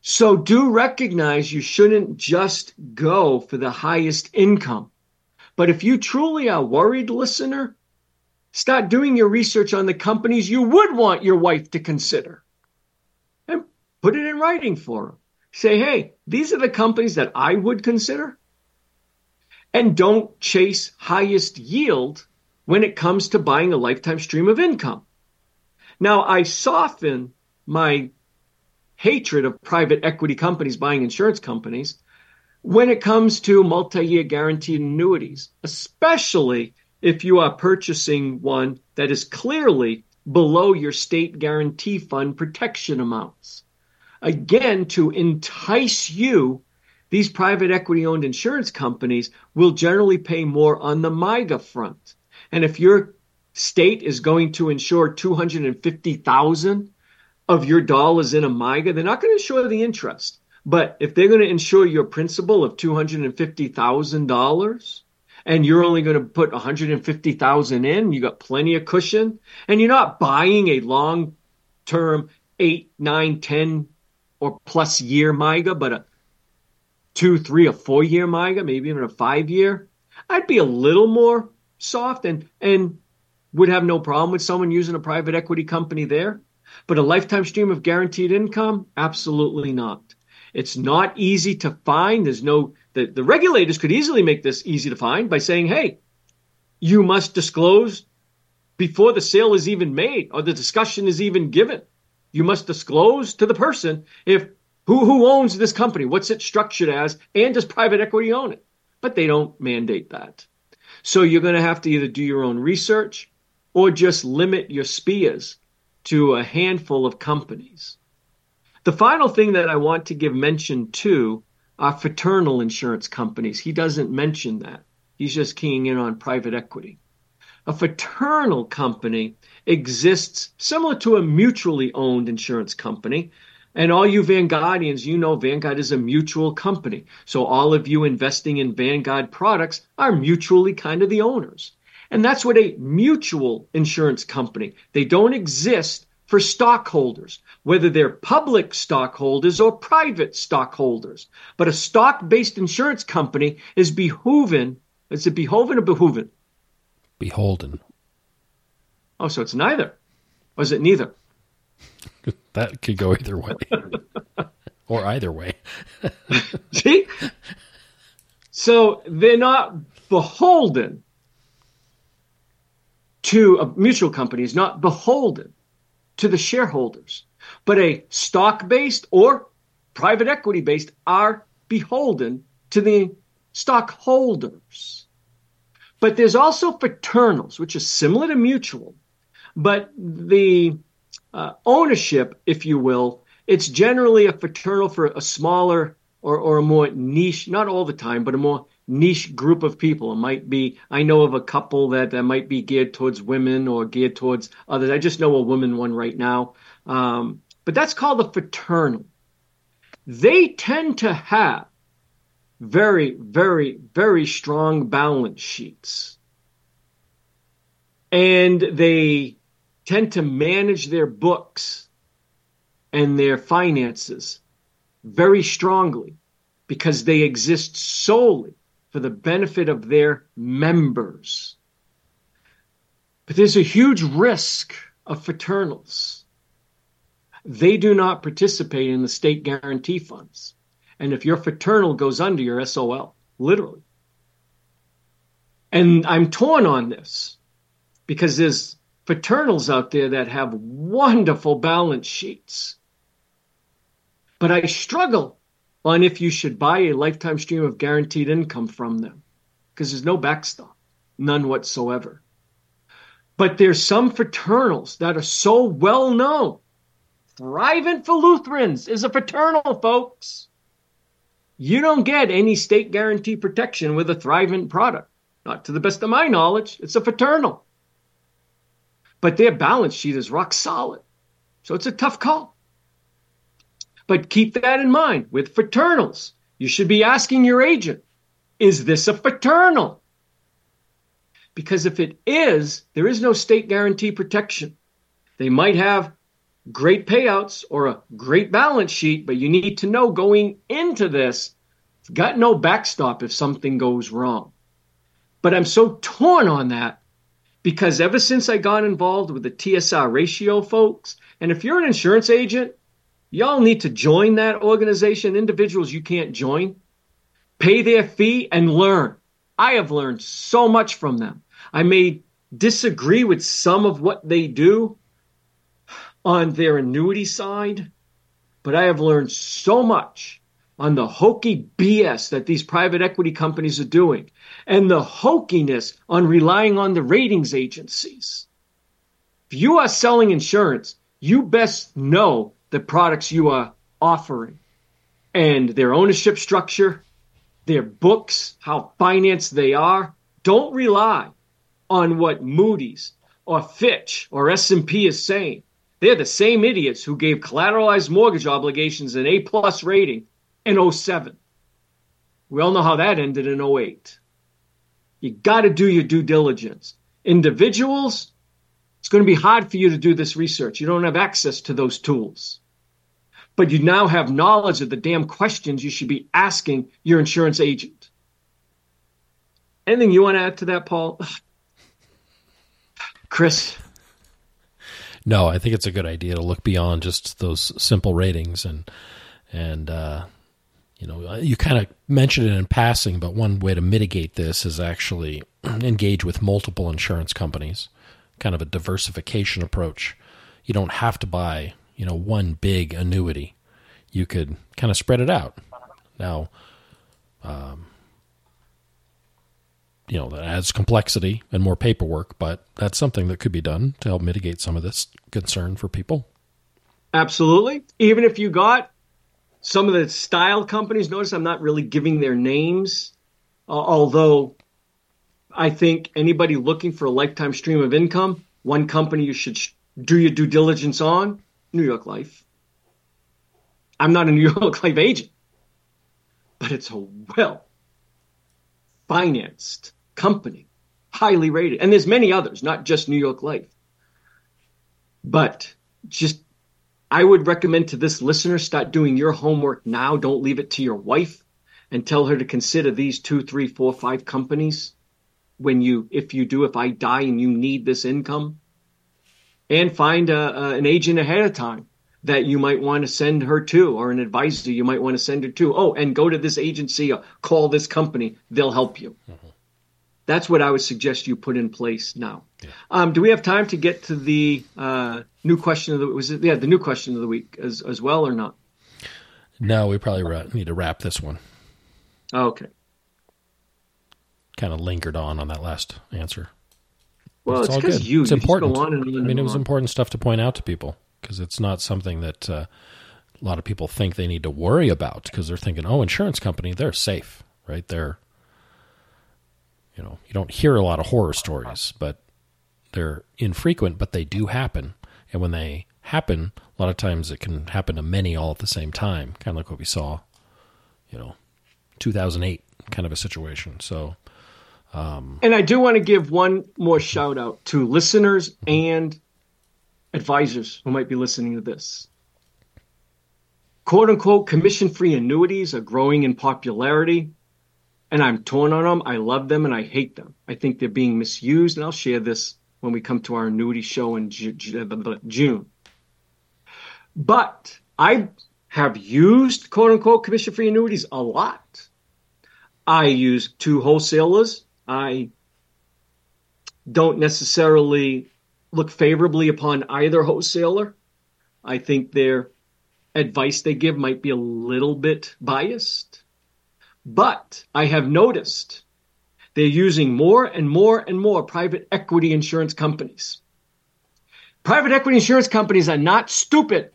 So do recognize you shouldn't just go for the highest income. But if you truly are worried, listener, Start doing your research on the companies you would want your wife to consider and put it in writing for her. Say, hey, these are the companies that I would consider. and don't chase highest yield when it comes to buying a lifetime stream of income. Now, I soften my hatred of private equity companies buying insurance companies when it comes to multi year guaranteed annuities, especially if you are purchasing one that is clearly below your state guarantee fund protection amounts. Again, to entice you, these private equity owned insurance companies will generally pay more on the MYGA front. And if your state is going to insure 250,000 of your dollars in a MYGA, they're not going to insure the interest. But if they're going to insure your principal of $250,000 and you're only going to put 150,000 in, you got plenty of cushion and you're not buying a long term 8, 9, 10 or plus year MYGA, but a 2, 3 or 4 year MYGA, maybe even a 5 year, I'd be a little more soft and and would have no problem with someone using a private equity company there. But a lifetime stream of guaranteed income? Absolutely not. It's not easy to find. There's no, the, the regulators could easily make this easy to find by saying, hey, you must disclose before the sale is even made or the discussion is even given. You must disclose to the person if who, who owns this company, what's it structured as, and does private equity own it? But they don't mandate that. So you're going to have to either do your own research or just limit your SPIAs to a handful of companies. The final thing that I want to give mention to are fraternal insurance companies. He doesn't mention that. He's just keying in on private equity. A fraternal company exists similar to a mutually owned insurance company. And all you Vanguardians, you know Vanguard is a mutual company. So all of you investing in Vanguard products are mutually kind of the owners. And that's what a mutual insurance company. They don't exist for stockholders, whether they're public stockholders or private stockholders. But a stock based insurance company is behooven. Is it behoven or behooven? Beholden. Oh, so it's neither. Or is it neither? that could go either way. or either way. See? So they're not beholden to a mutual company, is not beholden to the shareholders, but a stock based or private equity based are beholden to the stockholders. But there's also fraternals, which is similar to mutual, but the uh, ownership, if you will, it's generally a fraternal for a smaller or, or a more niche, not all the time, but a more niche group of people. It might be, I know of a couple that, that might be geared towards women or geared towards others. I just know a woman one right now. Um, but that's called the fraternal. They tend to have very, very, very strong balance sheets. And they tend to manage their books and their finances very strongly because they exist solely for the benefit of their members. But there's a huge risk of fraternals. They do not participate in the state guarantee funds. And if your fraternal goes under, you're SOL, literally. And I'm torn on this because there's fraternals out there that have wonderful balance sheets. But I struggle on if you should buy a lifetime stream of guaranteed income from them because there's no backstop, none whatsoever. But there's some fraternals that are so well known. Thrivent for Lutherans is a fraternal, folks. You don't get any state guarantee protection with a Thrivent product. Not to the best of my knowledge. It's a fraternal. But their balance sheet is rock solid. So it's a tough call. But keep that in mind with fraternals. You should be asking your agent, is this a fraternal? Because if it is, there is no state guarantee protection. They might have great payouts or a great balance sheet, but you need to know going into this, got no backstop if something goes wrong. But I'm so torn on that because ever since I got involved with the TSR ratio, folks, and if you're an insurance agent, Y'all need to join that organization. Individuals you can't join. Pay their fee and learn. I have learned so much from them. I may disagree with some of what they do on their annuity side, but I have learned so much on the hokey BS that these private equity companies are doing and the hokiness on relying on the ratings agencies. If you are selling insurance, you best know the products you are offering and their ownership structure, their books, how financed they are. Don't rely on what Moody's or Fitch or S&P is saying. They're the same idiots who gave collateralized mortgage obligations an A plus rating in 07. We all know how that ended in 08. You got to do your due diligence. Individuals, it's going to be hard for you to do this research. You don't have access to those tools. But you now have knowledge of the damn questions you should be asking your insurance agent. Anything you want to add to that, Paul? Chris? No, I think it's a good idea to look beyond just those simple ratings and and uh, you know, uh, you kind of mentioned it in passing, but one way to mitigate this is actually engage with multiple insurance companies, kind of a diversification approach. You don't have to buy, you know, one big annuity. You could kind of spread it out. Now, um, you know, that adds complexity and more paperwork, but that's something that could be done to help mitigate some of this concern for people. Absolutely. Even if you got some of the style companies, notice I'm not really giving their names, uh, although I think anybody looking for a lifetime stream of income, one company you should sh- do your due diligence on, New York Life. I'm not a New York Life agent, but it's a well financed company, highly rated. And there's many others, not just New York Life. But just I would recommend to this listener start doing your homework now. Don't leave it to your wife and tell her to consider these two, three, four, five companies when you, if you do, if I die and you need this income, and find a, a, an agent ahead of time that you might want to send her to, or an advisor you might want to send her to. Oh, and go to this agency or call this company; they'll help you. Mm-hmm. That's what I would suggest you put in place now. Yeah. Um, do we have time to get to the uh, new question of the was it yeah the new question of the week as as well or not? No, we probably ra- need to wrap this one. Okay. Kind of lingered on on that last answer. Well, it's because you. It's you important. On and on I mean, it was important stuff to point out to people because it's not something that uh, a lot of people think they need to worry about because they're thinking, oh, insurance company, they're safe, right? They're you know, you don't hear a lot of horror stories, but they're infrequent, but they do happen. And when they happen, a lot of times it can happen to many all at the same time, kind of like what we saw, you know, 2008 kind of a situation. So, um, and I do want to give one more shout out to listeners and advisors who might be listening to this. Quote unquote commission free annuities are growing in popularity and I'm torn on them. I love them and I hate them. I think they're being misused, and I'll share this when we come to our annuity show in June. But I have used quote unquote commission free annuities a lot. I use two wholesalers. I don't necessarily look favorably upon either wholesaler. I think their advice they give might be a little bit biased. But I have noticed they're using more and more and more private equity insurance companies. Private equity insurance companies are not stupid.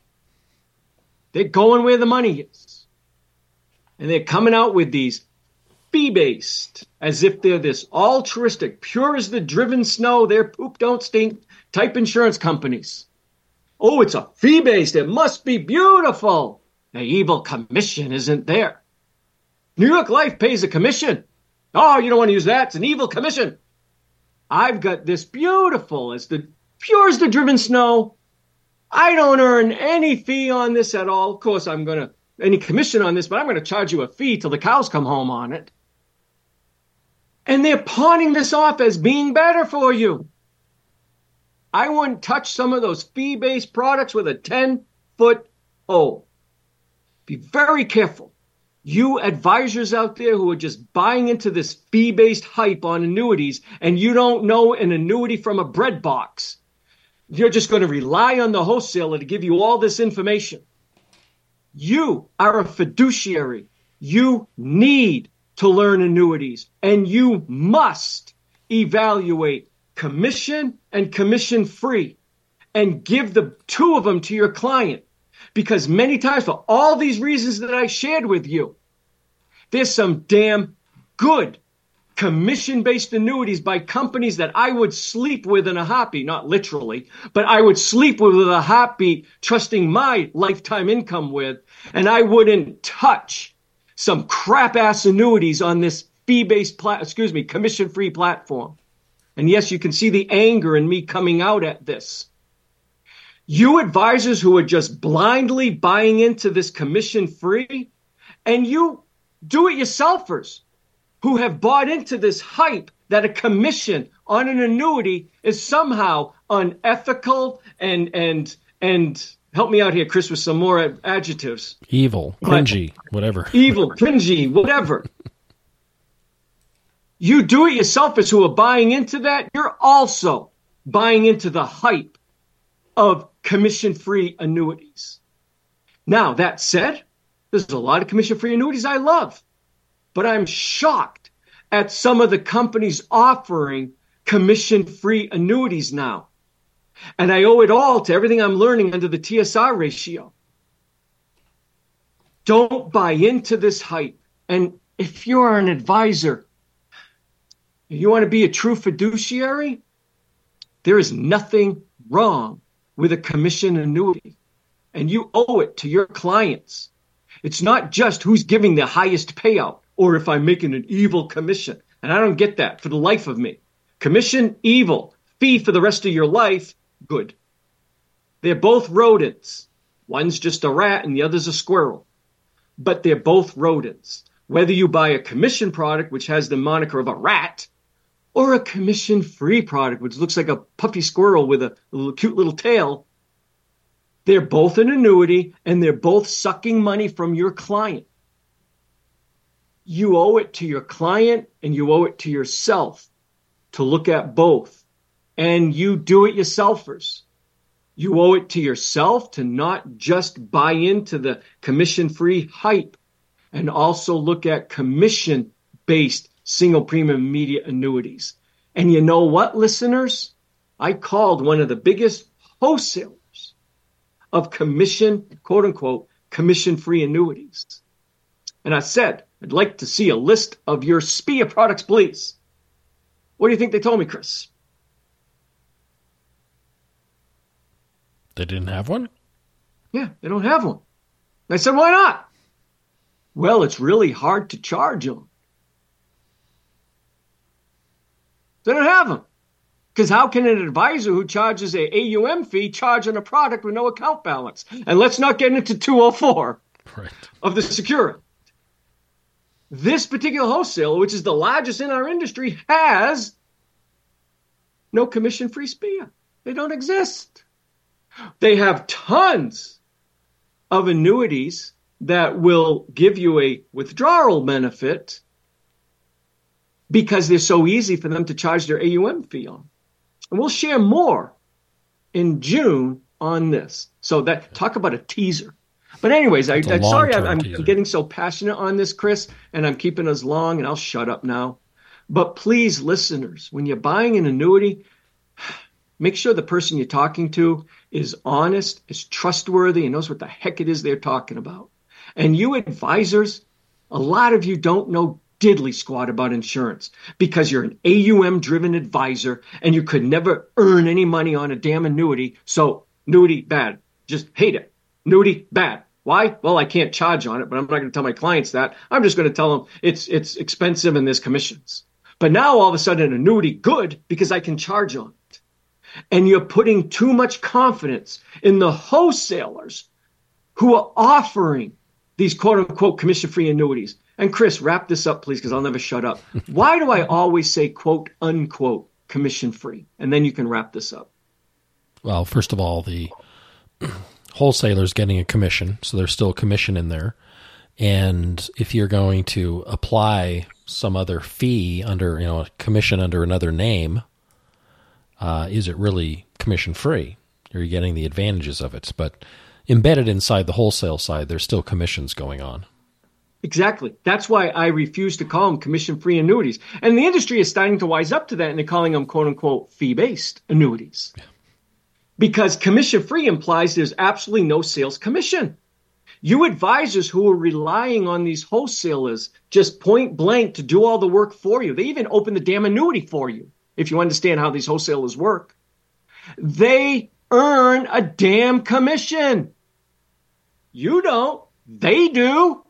They're going where the money is. And they're coming out with these fee based, as if they're this altruistic, pure as the driven snow, they're poop don't stink type insurance companies. Oh, it's a fee based. It must be beautiful. The evil commission isn't there. New York Life pays a commission. Oh, you don't want to use that. It's an evil commission. I've got this beautiful, as the pure as the driven snow. I don't earn any fee on this at all. Of course, I'm going to, any commission on this, but I'm going to charge you a fee till the cows come home on it. And they're pawning this off as being better for you. I wouldn't touch some of those fee based products with a 10 foot hole. Be very careful You advisors out there who are just buying into this fee based hype on annuities and you don't know an annuity from a bread box. You're just going to rely on the wholesaler to give you all this information. You are a fiduciary. You need to learn annuities and you must evaluate commission and commission free and give the two of them to your client. Because many times, for all these reasons that I shared with you, there's some damn good commission based annuities by companies that I would sleep with in a heartbeat, not literally, but I would sleep with, a heartbeat, trusting my lifetime income with, and I wouldn't touch some crap ass annuities on this fee based, plat- excuse me, commission free platform. And yes, you can see the anger in me coming out at this. You advisors who are just blindly buying into this commission free, and you do it yourselfers who have bought into this hype that a commission on an annuity is somehow unethical and and and help me out here, Chris, with some more adjectives. Evil, cringy, whatever. Evil, cringy, whatever. you do it yourselfers who are buying into that, you're also buying into the hype of commission free annuities. Now, that said, there's a lot of commission free annuities I love, but I'm shocked at some of the companies offering commission free annuities now. And I owe it all to everything I'm learning under the TSR ratio. Don't buy into this hype. And if you're an advisor, you want to be a true fiduciary, there is nothing wrong with a commission annuity. And you owe it to your clients. It's not just who's giving the highest payout or if I'm making an evil commission. And I don't get that for the life of me. Commission, evil. Fee for the rest of your life, good. They're both rodents. One's just a rat and the other's a squirrel. But they're both rodents. Whether you buy a commission product, which has the moniker of a rat, or a commission free product, which looks like a puffy squirrel with a cute little tail, they're both an annuity and they're both sucking money from your client. You owe it to your client and you owe it to yourself to look at both. And you do it yourselfers. You owe it to yourself to not just buy into the commission free hype and also look at commission based single premium immediate annuities. And you know what, listeners? I called one of the biggest wholesalers of commission, quote unquote, commission free annuities. And I said, I'd like to see a list of your SPIA products, please. What do you think they told me, Chris? They didn't have one? Yeah, they don't have one. I said, why not? Well, it's really hard to charge them. They don't have them. Because how can an advisor who charges a AUM fee charge on a product with no account balance? And let's not get into 204 right. of the Secure. This particular wholesaler, which is the largest in our industry, has no commission free SPIA. They don't exist. They have tons of annuities that will give you a withdrawal benefit because they're so easy for them to charge their AUM fee on. And we'll share more in June on this. So that talk about a teaser. But anyways, I, am sorry I'm, I'm getting so passionate on this, Chris, and I'm keeping us long, and I'll shut up now. But please, listeners, when you're buying an annuity, make sure the person you're talking to is honest, is trustworthy, and knows what the heck it is they're talking about. And you advisors, a lot of you don't know diddly squat about insurance because you're an AUM driven advisor and you could never earn any money on a damn annuity. So, annuity bad. Just hate it. Annuity bad. Why? Well, I can't charge on it, but I'm not going to tell my clients that. I'm just going to tell them it's it's expensive and there's commissions. But now all of a sudden annuity good because I can charge on it. And you're putting too much confidence in the wholesalers who are offering these quote unquote commission free annuities. And Chris, wrap this up, please, because I'll never shut up. Why do I always say quote unquote commission free? And then you can wrap this up. Well, first of all, the wholesalers getting a commission, so there's still a commission in there. And if you're going to apply some other fee under, you know, a commission under another name, uh, is it really commission free? Are you getting the advantages of it? But embedded inside the wholesale side, there's still commissions going on. Exactly. That's why I refuse to call them commission free annuities. And the industry is starting to wise up to that and they're calling them quote unquote fee based annuities. Because commission free implies there's absolutely no sales commission. You advisors who are relying on these wholesalers just point blank to do all the work for you, they even open the damn annuity for you, if you understand how these wholesalers work. They earn a damn commission. You don't, they do.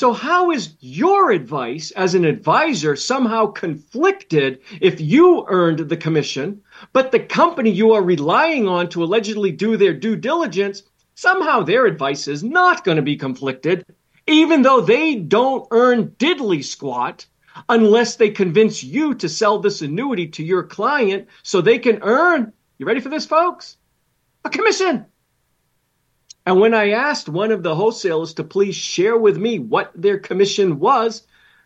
So, how is your advice as an advisor somehow conflicted if you earned the commission, but the company you are relying on to allegedly do their due diligence, somehow their advice is not going to be conflicted, even though they don't earn diddly squat unless they convince you to sell this annuity to your client so they can earn, you ready for this, folks? A commission. And when I asked one of the wholesalers to please share with me what their commission was,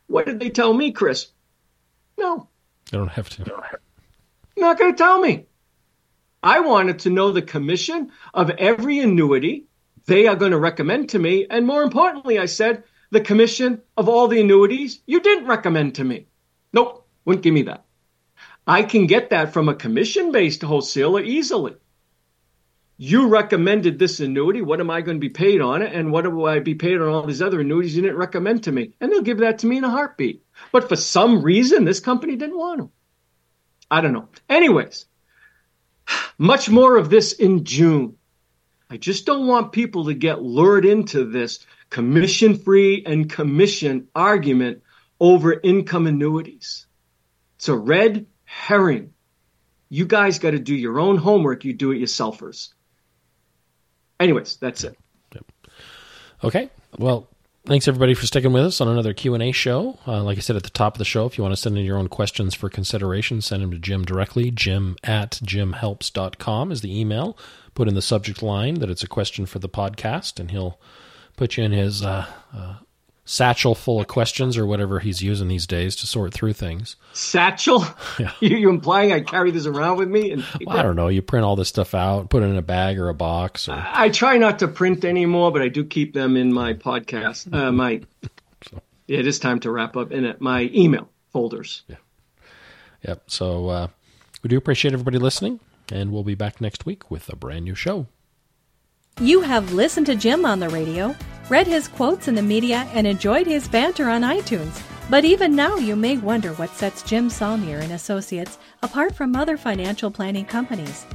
what did they tell me, Chris? No. They don't have to. Not going to tell me. I wanted to know the commission of every annuity they are going to recommend to me. And more importantly, I said, the commission of all the annuities you didn't recommend to me. Nope, wouldn't give me that. I can get that from a commission based wholesaler easily you recommended this annuity. What am I going to be paid on it? And what will I be paid on all these other annuities you didn't recommend to me? And they'll give that to me in a heartbeat. But for some reason, this company didn't want them. I don't know. Anyways, much more of this in June. I just don't want people to get lured into this commission free and commission argument over income annuities. It's a red herring. You guys got to do your own homework, you do it yourselfers. Anyways, that's it. Yep. Okay. Well, thanks everybody for sticking with us on another q&a show uh, like i said at the top of the show if you want to send in your own questions for consideration send them to jim directly jim at jimhelps.com is the email put in the subject line that it's a question for the podcast and he'll put you in his uh, uh, satchel full of questions or whatever he's using these days to sort through things. Satchel? Yeah. You, you implying I carry this around with me? And well, I don't know. You print all this stuff out, put it in a bag or a box. Or... I, I try not to print anymore, but I do keep them in my podcast. Uh, my so. yeah, it is time to wrap up in it. My email folders. Yeah. Yep. So uh, we do appreciate everybody listening, and we'll be back next week with a brand new show. You have listened to Jim on the radio, read his quotes in the media, and enjoyed his banter on iTunes. But even now, you may wonder what sets Jim Saulnier and Associates apart from other financial planning companies.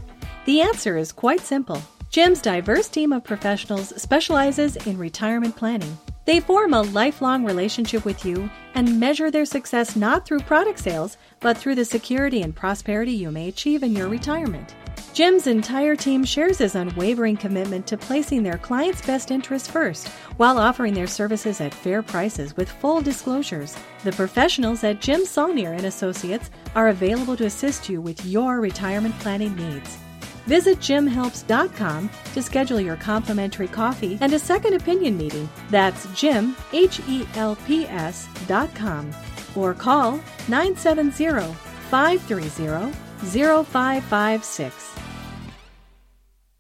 The answer is quite simple. Jim's diverse team of professionals specializes in retirement planning. They form a lifelong relationship with you and measure their success not through product sales, but through the security and prosperity you may achieve in your retirement. Jim's entire team shares his unwavering commitment to placing their clients' best interests first while offering their services at fair prices with full disclosures. The professionals at Jim Saulnier and Associates are available to assist you with your retirement planning needs. Visit jimhelps.com to schedule your complimentary coffee and a second opinion meeting. That's jim. Or call 970 530 0556.